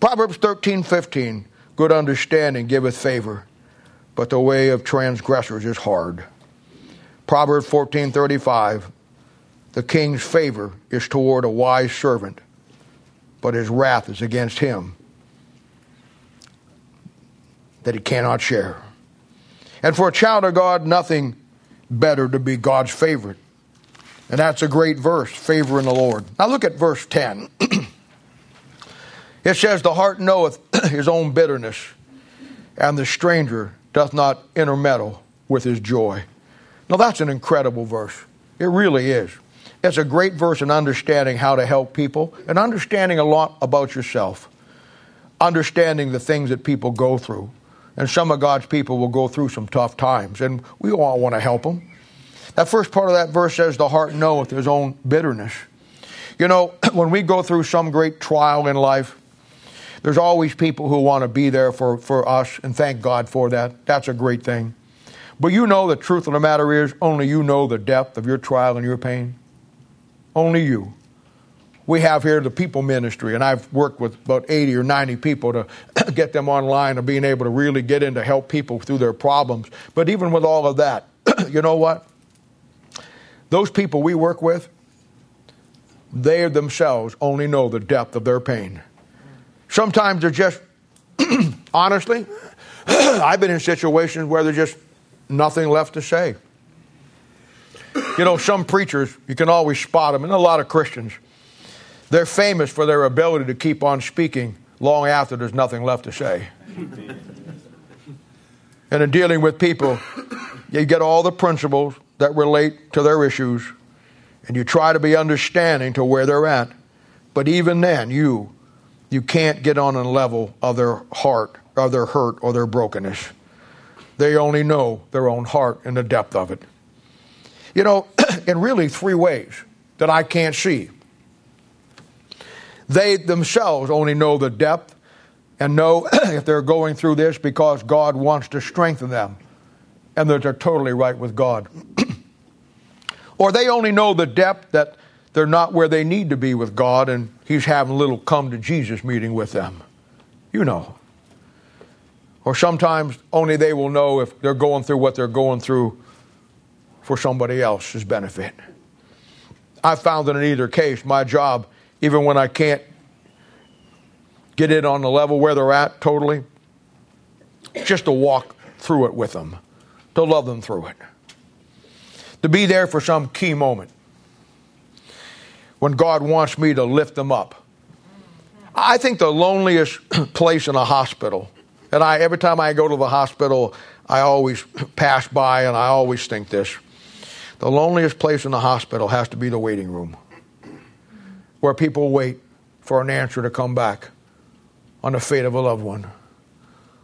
Proverbs 13, 15, Good understanding giveth favor, but the way of transgressors is hard. Proverbs 14, 35, The king's favor is toward a wise servant, but his wrath is against him that he cannot share. And for a child of God, nothing better to be God's favorite. And that's a great verse, favor in the Lord. Now look at verse 10. [clears throat] it says, The heart knoweth [clears throat] his own bitterness, and the stranger doth not intermeddle with his joy. Now that's an incredible verse. It really is. It's a great verse in understanding how to help people and understanding a lot about yourself, understanding the things that people go through. And some of God's people will go through some tough times, and we all want to help them. That first part of that verse says, The heart knoweth his own bitterness. You know, [clears throat] when we go through some great trial in life, there's always people who want to be there for, for us, and thank God for that. That's a great thing. But you know the truth of the matter is, only you know the depth of your trial and your pain. Only you we have here the people ministry, and I've worked with about 80 or 90 people to [coughs] get them online and being able to really get in to help people through their problems. But even with all of that, [coughs] you know what? Those people we work with, they themselves only know the depth of their pain. Sometimes they're just, [coughs] honestly, I've been in situations where there's just nothing left to say. You know, some preachers, you can always spot them, and a lot of Christians they're famous for their ability to keep on speaking long after there's nothing left to say. [laughs] and in dealing with people, you get all the principles that relate to their issues, and you try to be understanding to where they're at. But even then, you you can't get on a level of their heart, or their hurt, or their brokenness. They only know their own heart and the depth of it. You know, [clears throat] in really three ways that I can't see. They themselves only know the depth and know [clears throat] if they're going through this because God wants to strengthen them and that they're totally right with God. [clears throat] or they only know the depth that they're not where they need to be with God and He's having a little come to Jesus meeting with them. You know. Or sometimes only they will know if they're going through what they're going through for somebody else's benefit. I found that in either case, my job even when I can't get it on the level where they're at totally, just to walk through it with them, to love them through it, to be there for some key moment when God wants me to lift them up. I think the loneliest [clears throat] place in a hospital, and I every time I go to the hospital, I always [clears throat] pass by and I always think this. The loneliest place in the hospital has to be the waiting room where people wait for an answer to come back on the fate of a loved one.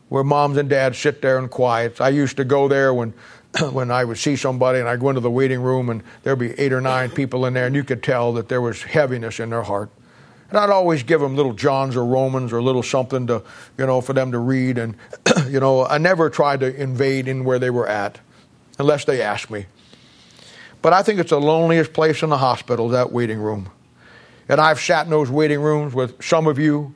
Where moms and dads sit there in quiet. I used to go there when [clears throat] when I would see somebody and I'd go into the waiting room and there'd be eight or nine people in there and you could tell that there was heaviness in their heart. And I'd always give them little Johns or Romans or little something to, you know, for them to read. And, [clears throat] you know, I never tried to invade in where they were at unless they asked me. But I think it's the loneliest place in the hospital, that waiting room. And I've sat in those waiting rooms with some of you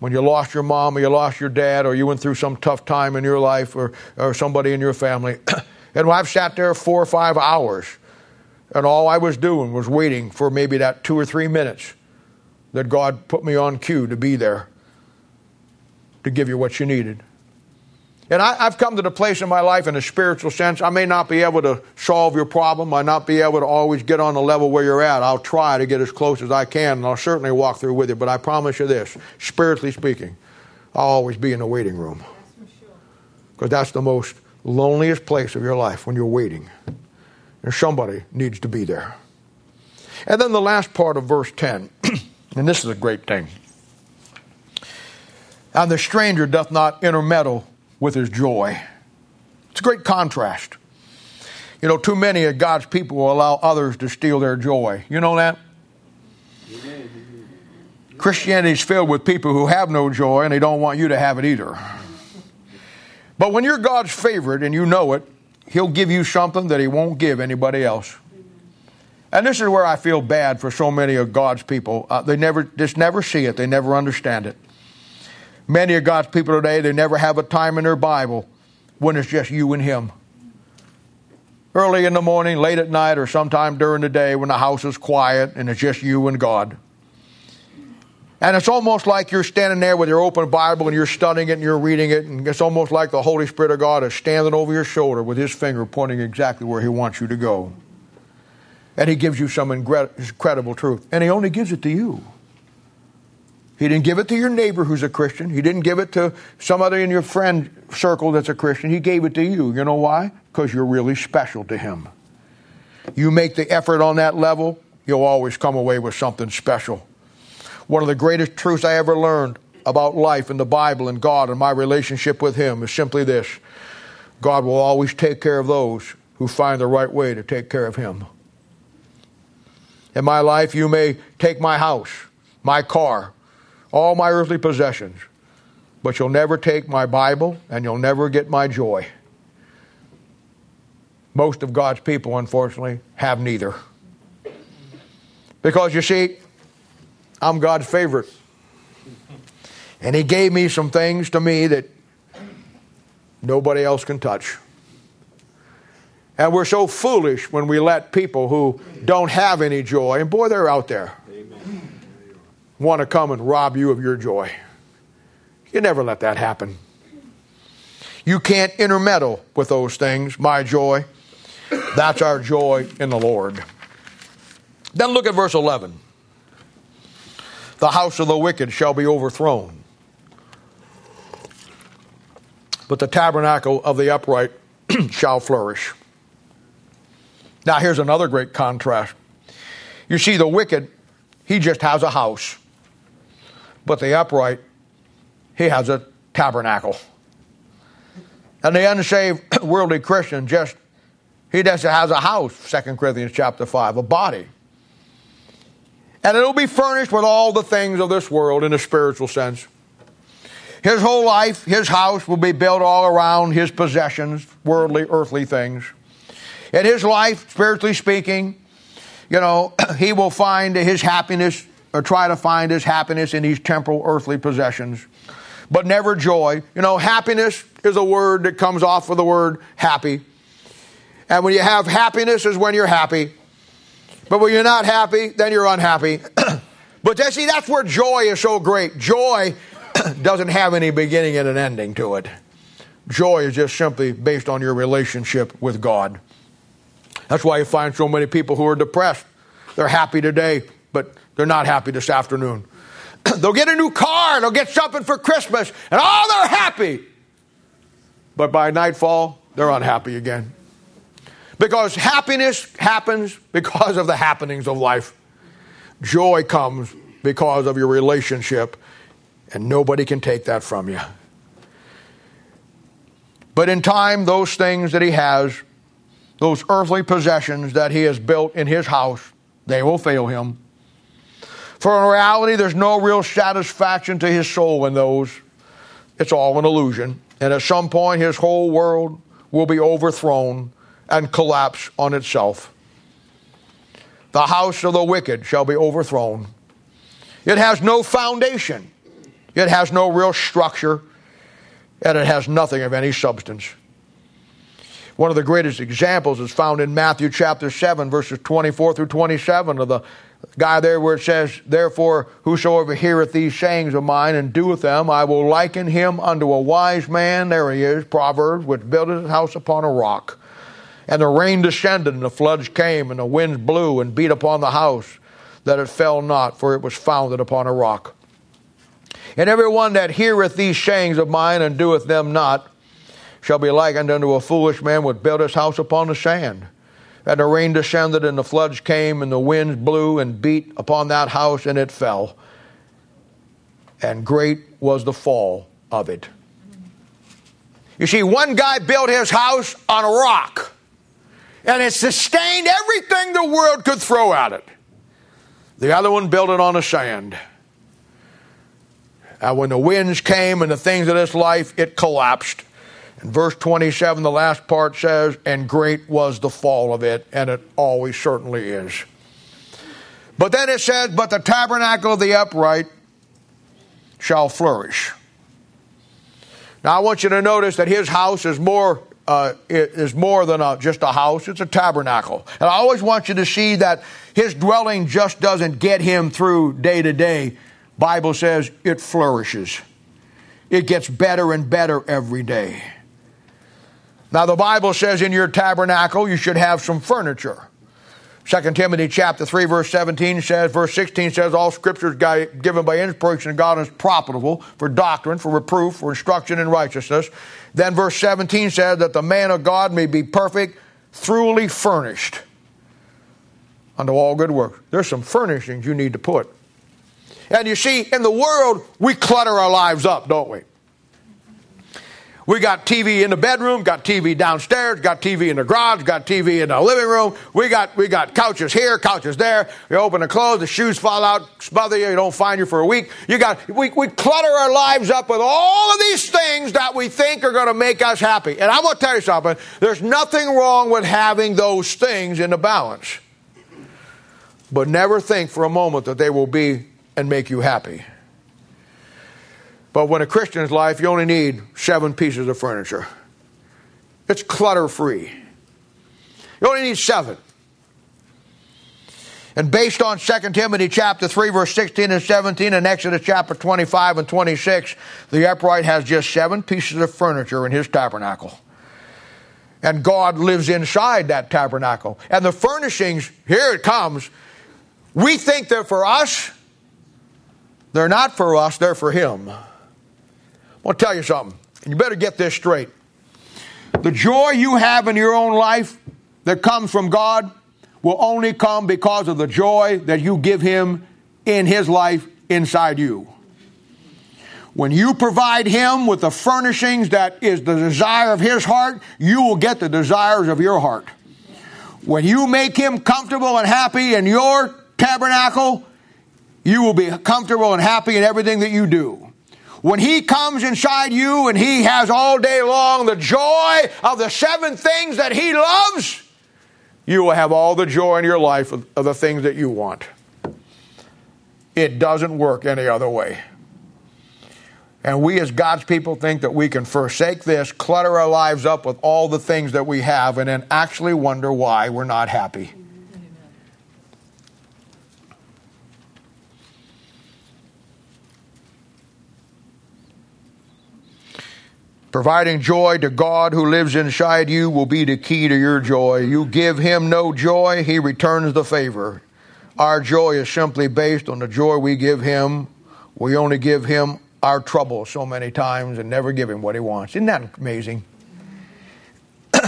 when you lost your mom or you lost your dad or you went through some tough time in your life or, or somebody in your family. [clears throat] And I've sat there four or five hours, and all I was doing was waiting for maybe that two or three minutes that God put me on cue to be there to give you what you needed. And I, have come to the place in my life in a spiritual sense. I may not be able to solve your problem. I may not be able to always get on the level where you're at. I'll try to get as close as I can, and I'll certainly walk through with you. But I promise you this, spiritually speaking, I'll always be in the waiting room. Because that's the most loneliest place of your life when you're waiting. And somebody needs to be there. And then the last part of verse 10, [clears throat] and this is a great thing. And the stranger doth not intermeddle with his joy. It's a great contrast. You know, too many of God's people will allow others to steal their joy. You know that? Christianity is filled with people who have no joy and they don't want you to have it either. But when you're God's favorite and you know it, He'll give you something that He won't give anybody else. And this is where I feel bad for so many of God's people. Uh, they never just never see it. They never understand it. Many of God's people today, they never have a time in their Bible when it's just you and Him. Early in the morning, late at night, or sometime during the day when the house is quiet and it's just you and God. And it's almost like you're standing there with your open Bible and you're studying it and you're reading it, and it's almost like the Holy Spirit of God is standing over your shoulder with His finger pointing exactly where He wants you to go. And He gives you some incredible truth. And He only gives it to you. He didn't give it to your neighbor who's a Christian. He didn't give it to somebody in your friend circle that's a Christian. He gave it to you. You know why? Because you're really special to Him. You make the effort on that level, you'll always come away with something special. One of the greatest truths I ever learned about life and the Bible and God and my relationship with Him is simply this God will always take care of those who find the right way to take care of Him. In my life, you may take my house, my car, all my earthly possessions, but you'll never take my Bible and you'll never get my joy. Most of God's people, unfortunately, have neither. Because you see, I'm God's favorite. And He gave me some things to me that nobody else can touch. And we're so foolish when we let people who don't have any joy, and boy, they're out there want to come and rob you of your joy. You never let that happen. You can't intermeddle with those things, my joy. That's our joy in the Lord. Then look at verse 11. The house of the wicked shall be overthrown, but the tabernacle of the upright [clears throat] shall flourish. Now, here's another great contrast. You see, the wicked, he just has a house. But the upright, he has a tabernacle. And the unsaved [clears throat] worldly Christian just, he just has a house, 2 Corinthians chapter 5, a body. And it'll be furnished with all the things of this world in a spiritual sense. His whole life, his house will be built all around his possessions, worldly, earthly things. In his life, spiritually speaking, you know, [clears throat] he will find his happiness or try to find his happiness in these temporal earthly possessions, but never joy. You know, happiness is a word that comes off of the word happy. And when you have happiness is when you're happy. But when you're not happy, then you're unhappy. [clears throat] but see, that's where joy is so great. Joy [clears throat] doesn't have any beginning and an ending to it. Joy is just simply based on your relationship with God. That's why you find so many people who are depressed. They're happy today, but they're not happy this afternoon. [clears throat] they'll get a new car, they'll get something for Christmas, and oh, they're happy. But by nightfall, they're unhappy again. Because happiness happens because of the happenings of life. Joy comes because of your relationship, and nobody can take that from you. But in time, those things that he has, those earthly possessions that he has built in his house, they will fail him. For in reality, there's no real satisfaction to his soul in those. It's all an illusion. And at some point, his whole world will be overthrown and collapse on itself. The house of the wicked shall be overthrown. It has no foundation, it has no real structure, and it has nothing of any substance. One of the greatest examples is found in Matthew chapter 7, verses 24 through 27 of the guy there where it says, Therefore, whosoever heareth these sayings of mine and doeth them, I will liken him unto a wise man, there he is, Proverbs, which buildeth his house upon a rock. And the rain descended, and the floods came, and the winds blew and beat upon the house, that it fell not, for it was founded upon a rock. And every one that heareth these sayings of mine and doeth them not shall be likened unto a foolish man which built his house upon the sand. And the rain descended, and the floods came, and the winds blew and beat upon that house, and it fell. And great was the fall of it. You see, one guy built his house on a rock, and it sustained everything the world could throw at it. The other one built it on the sand. And when the winds came and the things of this life, it collapsed. And verse 27, the last part says, And great was the fall of it, and it always certainly is. But then it says, But the tabernacle of the upright shall flourish. Now I want you to notice that his house is more uh, is more than a, just a house; it's a tabernacle. And I always want you to see that his dwelling just doesn't get him through day to day. Bible says it flourishes. It gets better and better every day. Now the Bible says in your tabernacle you should have some furniture. 2 Timothy chapter 3 verse 17 says, verse 16 says, all scripture is given by inspiration of God is profitable for doctrine, for reproof, for instruction in righteousness. Then verse 17 says that the man of God may be perfect, thoroughly furnished unto all good works. There's some furnishings you need to put. And you see, in the world, we clutter our lives up, don't we? We got TV in the bedroom, got TV downstairs, got TV in the garage, got TV in the living room. We got we got couches here, couches there. You open the clothes, the shoes fall out, smother you, you don't find you for a week. You got we, we clutter our lives up with all of these things that we think are going to make us happy. And I'm to tell you something. There's nothing wrong with having those things in the balance. But never think for a moment that they will be and make you happy. But when a Christian's life, you only need seven pieces of furniture. It's clutter free. You only need seven. And based on 2 Timothy chapter 3, verse 16 and 17, and Exodus chapter 25 and 26, the upright has just seven pieces of furniture in his tabernacle. And God lives inside that tabernacle. And the furnishings, here it comes, we think they're for us. They're not for us, they're for Him. I want to tell you something, you better get this straight. The joy you have in your own life that comes from God will only come because of the joy that you give Him in His life inside you. When you provide Him with the furnishings that is the desire of His heart, you will get the desires of your heart. When you make Him comfortable and happy in your tabernacle, you will be comfortable and happy in everything that you do. When He comes inside you and He has all day long the joy of the seven things that He loves, you will have all the joy in your life of, the things that you want. It doesn't work any other way. And we, as God's people, think that we can forsake this, clutter our lives up with all the things that we have, and then actually wonder why we're not happy. Providing joy to God who lives inside you will be the key to your joy. You give Him no joy, He returns the favor. Our joy is simply based on the joy we give Him. We only give Him our trouble so many times and never give Him what He wants. Isn't that amazing? [clears throat]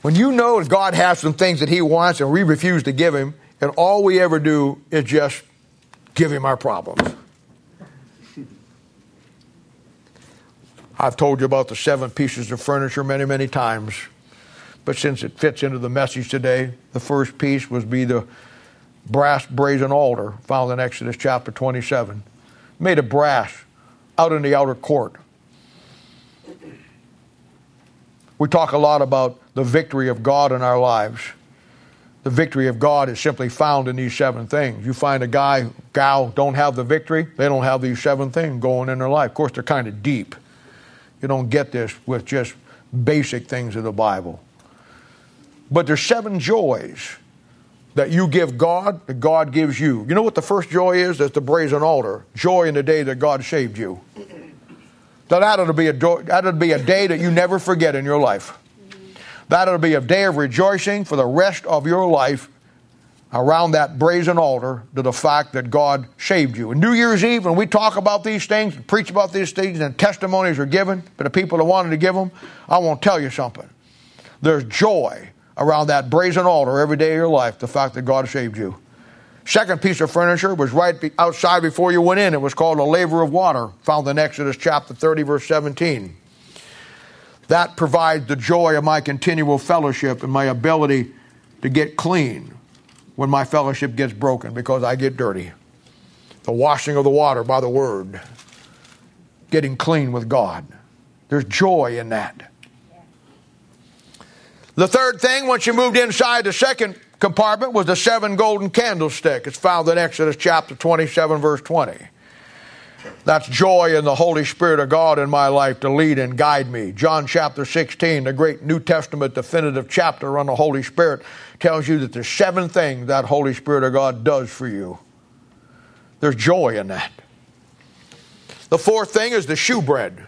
when you know that God has some things that He wants and we refuse to give Him, and all we ever do is just give Him our problems. I've told you about the seven pieces of furniture many, many times. But since it fits into the message today, the first piece was be the brass brazen altar found in Exodus chapter 27. Made of brass out in the outer court. We talk a lot about the victory of God in our lives. The victory of God is simply found in these seven things. You find a guy, gal, don't have the victory, they don't have these seven things going in their life. Of course, they're kind of deep. You don't get this with just basic things of the Bible. But there's seven joys that you give God, that God gives you. You know what the first joy is? That's the brazen altar. Joy in the day that God saved you. That to be a, that ought to be a day that you never forget in your life. That'll be a day of rejoicing for the rest of your life around that brazen altar to the fact that God saved you. And New Year's Eve, when we talk about these things, and preach about these things, and testimonies are given to the people that wanted to give them, I want to tell you something. There's joy around that brazen altar every day of your life, the fact that God saved you. Second piece of furniture was right outside before you went in. It was called a laver of water, found in Exodus chapter 30, verse 17. That provides the joy of my continual fellowship and my ability to get clean when my fellowship gets broken because I get dirty. The washing of the water by the word, getting clean with God. There's joy in that. The third thing, once you moved inside the second compartment, was the seven golden candlestick. It's found in Exodus chapter 27, verse 20. That's joy in the Holy Spirit of God in my life to lead and guide me. John chapter 16, the great New Testament definitive chapter on the Holy Spirit, tells you that there's seven things that Holy Spirit of God does for you. There's joy in that. The fourth thing is the shewbread.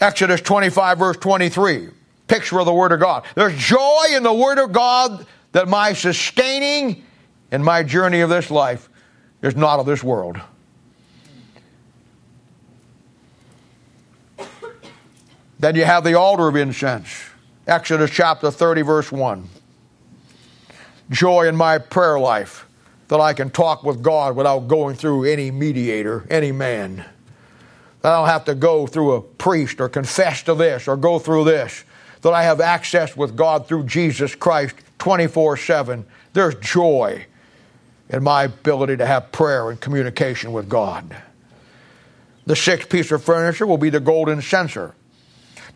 Exodus 25, verse 23 picture of the Word of God. There's joy in the Word of God that my sustaining in my journey of this life is not of this world. Then you have the altar of incense. Exodus chapter 30, verse 1. Joy in my prayer life that I can talk with God without going through any mediator, any man. That I don't have to go through a priest or confess to this or go through this that I have access with God through Jesus Christ 24 7. There's joy in my ability to have prayer and communication with God. The sixth piece of furniture will be the golden censer.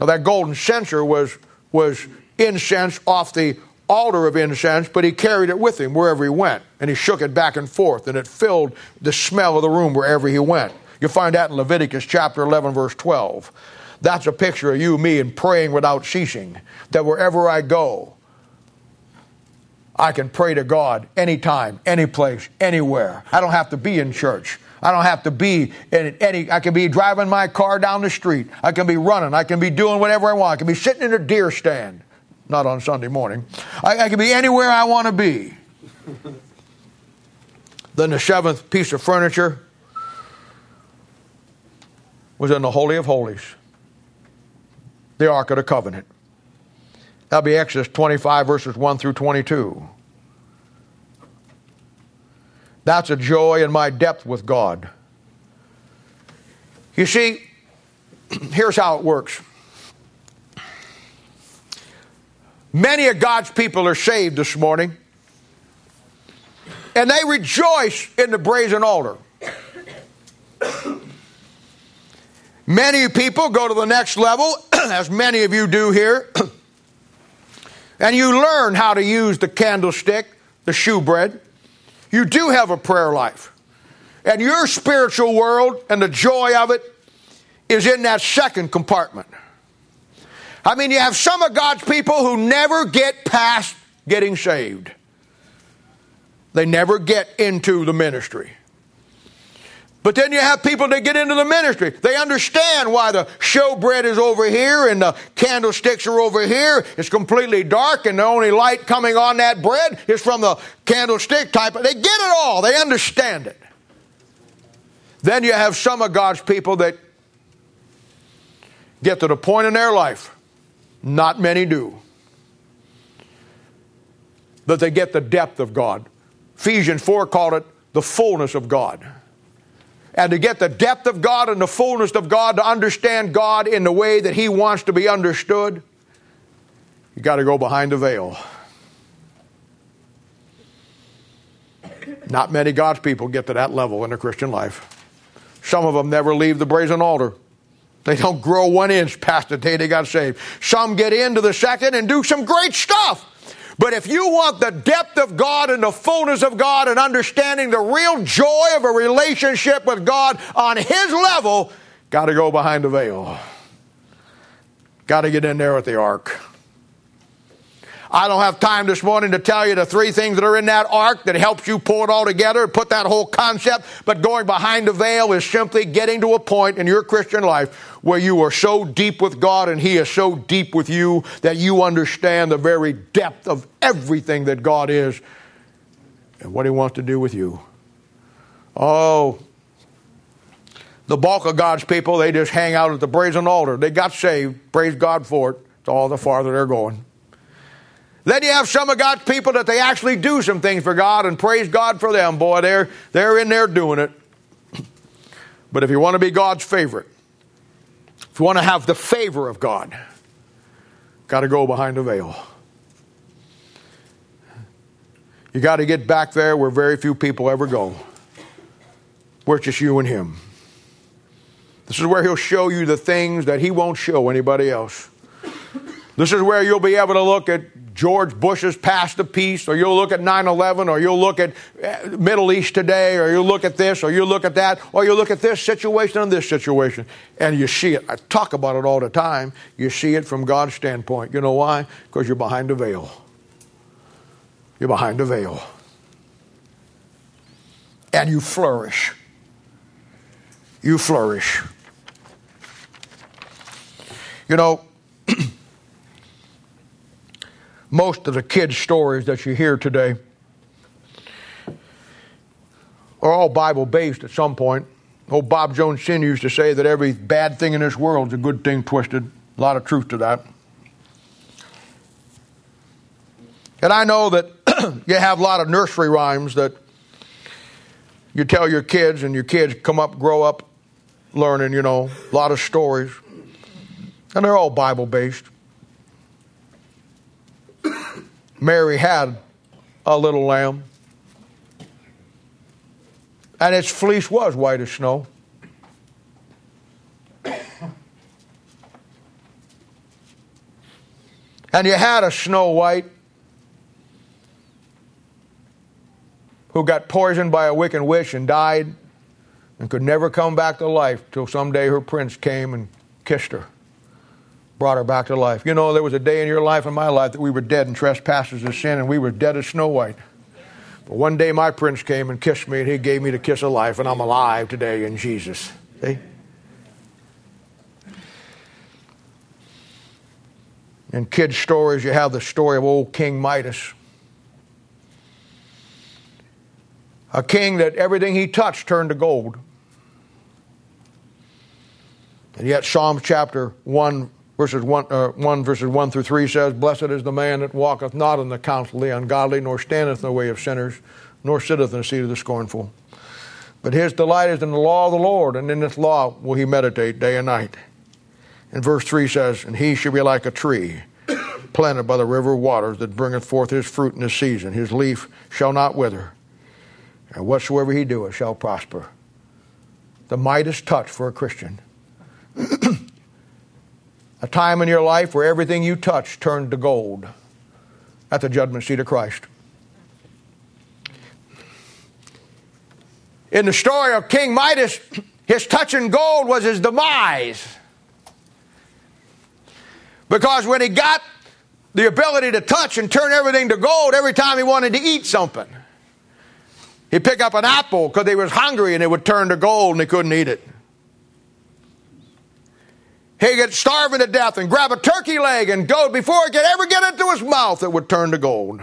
Now, that golden censer was, was incense off the altar of incense, but he carried it with him wherever he went, and he shook it back and forth, and it filled the smell of the room wherever he went. You'll find that in Leviticus chapter 11, verse 12. That's a picture of you, me, and praying without ceasing. That wherever I go, I can pray to God anytime, any place, anywhere. I don't have to be in church. I don't have to be in any, I can be driving my car down the street. I can be running. I can be doing whatever I want. I can be sitting in a deer stand. Not on Sunday morning. I, I can be anywhere I want to be. [laughs] then the seventh piece of furniture was in the Holy of Holies the Ark of the Covenant. That'll be Exodus 25, verses 1 through 22. That's a joy in my depth with God. You see, [clears throat] here's how it works. Many of God's people are saved this morning, and they rejoice in the brazen altar. [clears throat] Many people go to the next level, [clears throat] as many of you do here, and you learn how to use the candlestick, the shewbread. You do have a prayer life. And your spiritual world and the joy of it is in that second compartment. I mean, you have some of God's people who never get past getting saved. They never get into the ministry. But then you have people that get into the ministry. They understand why the showbread is over here and the candlesticks are over here. It's completely dark and the only light coming on that bread is from the candlestick type. They get it all. They understand it. Then you have some of God's people that get to the point in their life, not many do, that they get the depth of God. Ephesians 4 called it the fullness of God and to get the depth of God and the fullness of God, to understand God in the way that He wants to be understood, you got to go behind the veil. Not many God's people get to that level in their Christian life. Some of them never leave the brazen altar. They don't grow one inch past the day they got saved. Some get into the second and do some great stuff. But if you want the depth of God and the fullness of God and understanding the real joy of a relationship with God on His level, got to go behind the veil. Got to get in there with the ark. I don't have time this morning to tell you the three things that are in that ark that helps you pull it all together, and put that whole concept. But going behind the veil is simply getting to a point in your Christian life where you are so deep with God and He is so deep with you that you understand the very depth of everything that God is and what He wants to do with you. Oh, the bulk of God's people, they just hang out at the brazen altar. They got saved. Praise God for it. It's all the farther they're going. Then you have some of God's people that they actually do some things for God and praise God for them. Boy, they're, they're in there doing it. [clears throat] But if you want to be God's favorite, if you want to have the favor of God, got to go behind the veil. You got to get back there where very few people ever go, where it's just you and Him. This is where He'll show you the things that He won't show anybody else. This is where you'll be able to look at George Bush's past of peace, or you'll look at 9 11, or you'll look at uh, Middle East today, or you'll look at this, or you'll look at that, or you'll look at this situation and this situation. And you see it. I talk about it all the time. You see it from God's standpoint. You know why? Because you're behind a veil. You're behind a veil. And you flourish. You flourish. You know, most of the kids' stories that you hear today are all Bible based at some point. Old Bob Jones Sr. used to say that every bad thing in this world is a good thing twisted. A lot of truth to that. And I know that [clears throat] you have a lot of nursery rhymes that you tell your kids, and your kids come up, grow up learning, you know, a lot of stories. And they're all Bible based. Mary had a little lamb, and its fleece was white as snow. [coughs] And you had a Snow White who got poisoned by a wicked witch and died and could never come back to life till someday her prince came and kissed her brought her back to life. You know, there was a day in your life and my life that we were dead in trespasses of sin and we were dead as Snow White. But one day my prince came and kissed me and he gave me the kiss of life and I'm alive today in Jesus. See? In kids' stories, you have the story of old King Midas. A king that everything he touched turned to gold. And yet, Psalm chapter 1, verses 1, uh, 1, verses 1 through 3 says, Blessed is the man that walketh not in the counsel of the ungodly, nor standeth in the way of sinners, nor sitteth in the seat of the scornful. But his delight is in the law of the Lord, and in this law will he meditate day and night. And verse 3 says, And he shall be like a tree [coughs] planted by the river of waters that bringeth forth his fruit in the season. His leaf shall not wither, and whatsoever he doeth shall prosper. The Midas touch for a Christian. [coughs] a time in your life where everything you touch turned to gold at the judgment seat of Christ. In the story of King Midas, his touching gold was his demise. Because when he got the ability to touch and turn everything to gold every time he wanted to eat something, he'd pick up an apple because he was hungry and it would turn to gold and he couldn't eat it. He'd get starving to death and grab a turkey leg and go before it could ever get into his mouth, it would turn to gold.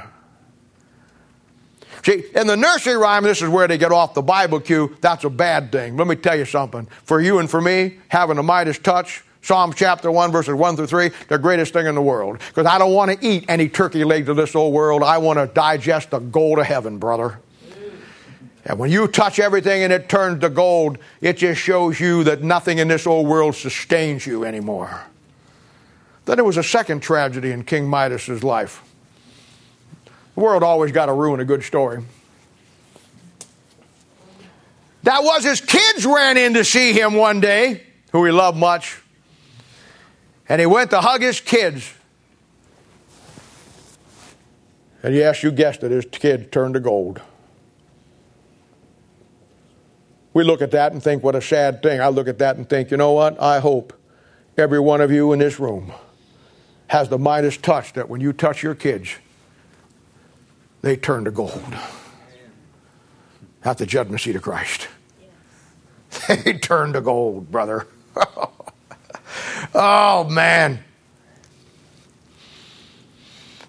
See, in the nursery rhyme, this is where they get off the Bible cue. That's a bad thing. Let me tell you something. For you and for me, having a Midas touch, Psalm chapter 1, verses 1 through 3, the greatest thing in the world. Because I don't want to eat any turkey legs of this old world. I want to digest the gold of heaven, brother. And when you touch everything and it turns to gold, it just shows you that nothing in this old world sustains you anymore. Then there was a second tragedy in King Midas's life. The world always got to ruin a good story. That was his kids ran in to see him one day, who he loved much. And he went to hug his kids. And yes, you guessed it, his kids turned to gold. We look at that and think, what a sad thing. I look at that and think, you know what? I hope every one of you in this room has the Midas touch that when you touch your kids, they turn to gold. At the judgment seat of Christ. [laughs] They turn to gold, brother. [laughs] oh, man.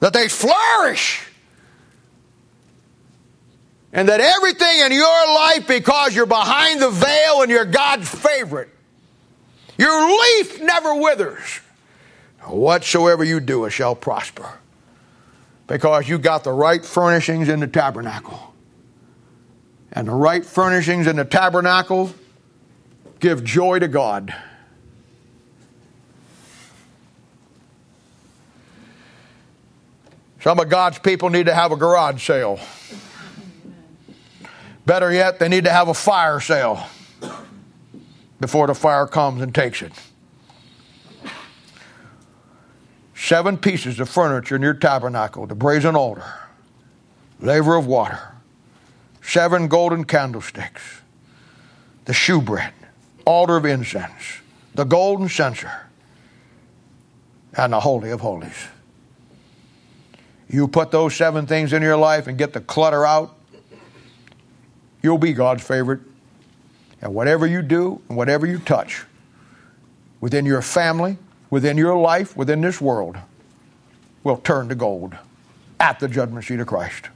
That they flourish. And that everything in your life, because you're behind the veil and you're God's favorite, your leaf never withers. Whatsoever you do, it shall prosper. Because you got the right furnishings in the tabernacle. And the right furnishings in the tabernacle give joy to God. Some of God's people need to have a garage sale. Better yet, they need to have a fire sale before the fire comes and takes it. Seven pieces of furniture in your tabernacle the brazen altar, laver of water, seven golden candlesticks, the shewbread, altar of incense, the golden censer, and the Holy of Holies. You put those seven things in your life and get the clutter out, you'll be God's favorite. And whatever you do and whatever you touch within your family, within your life, within this world, will turn to gold at the judgment seat of Christ.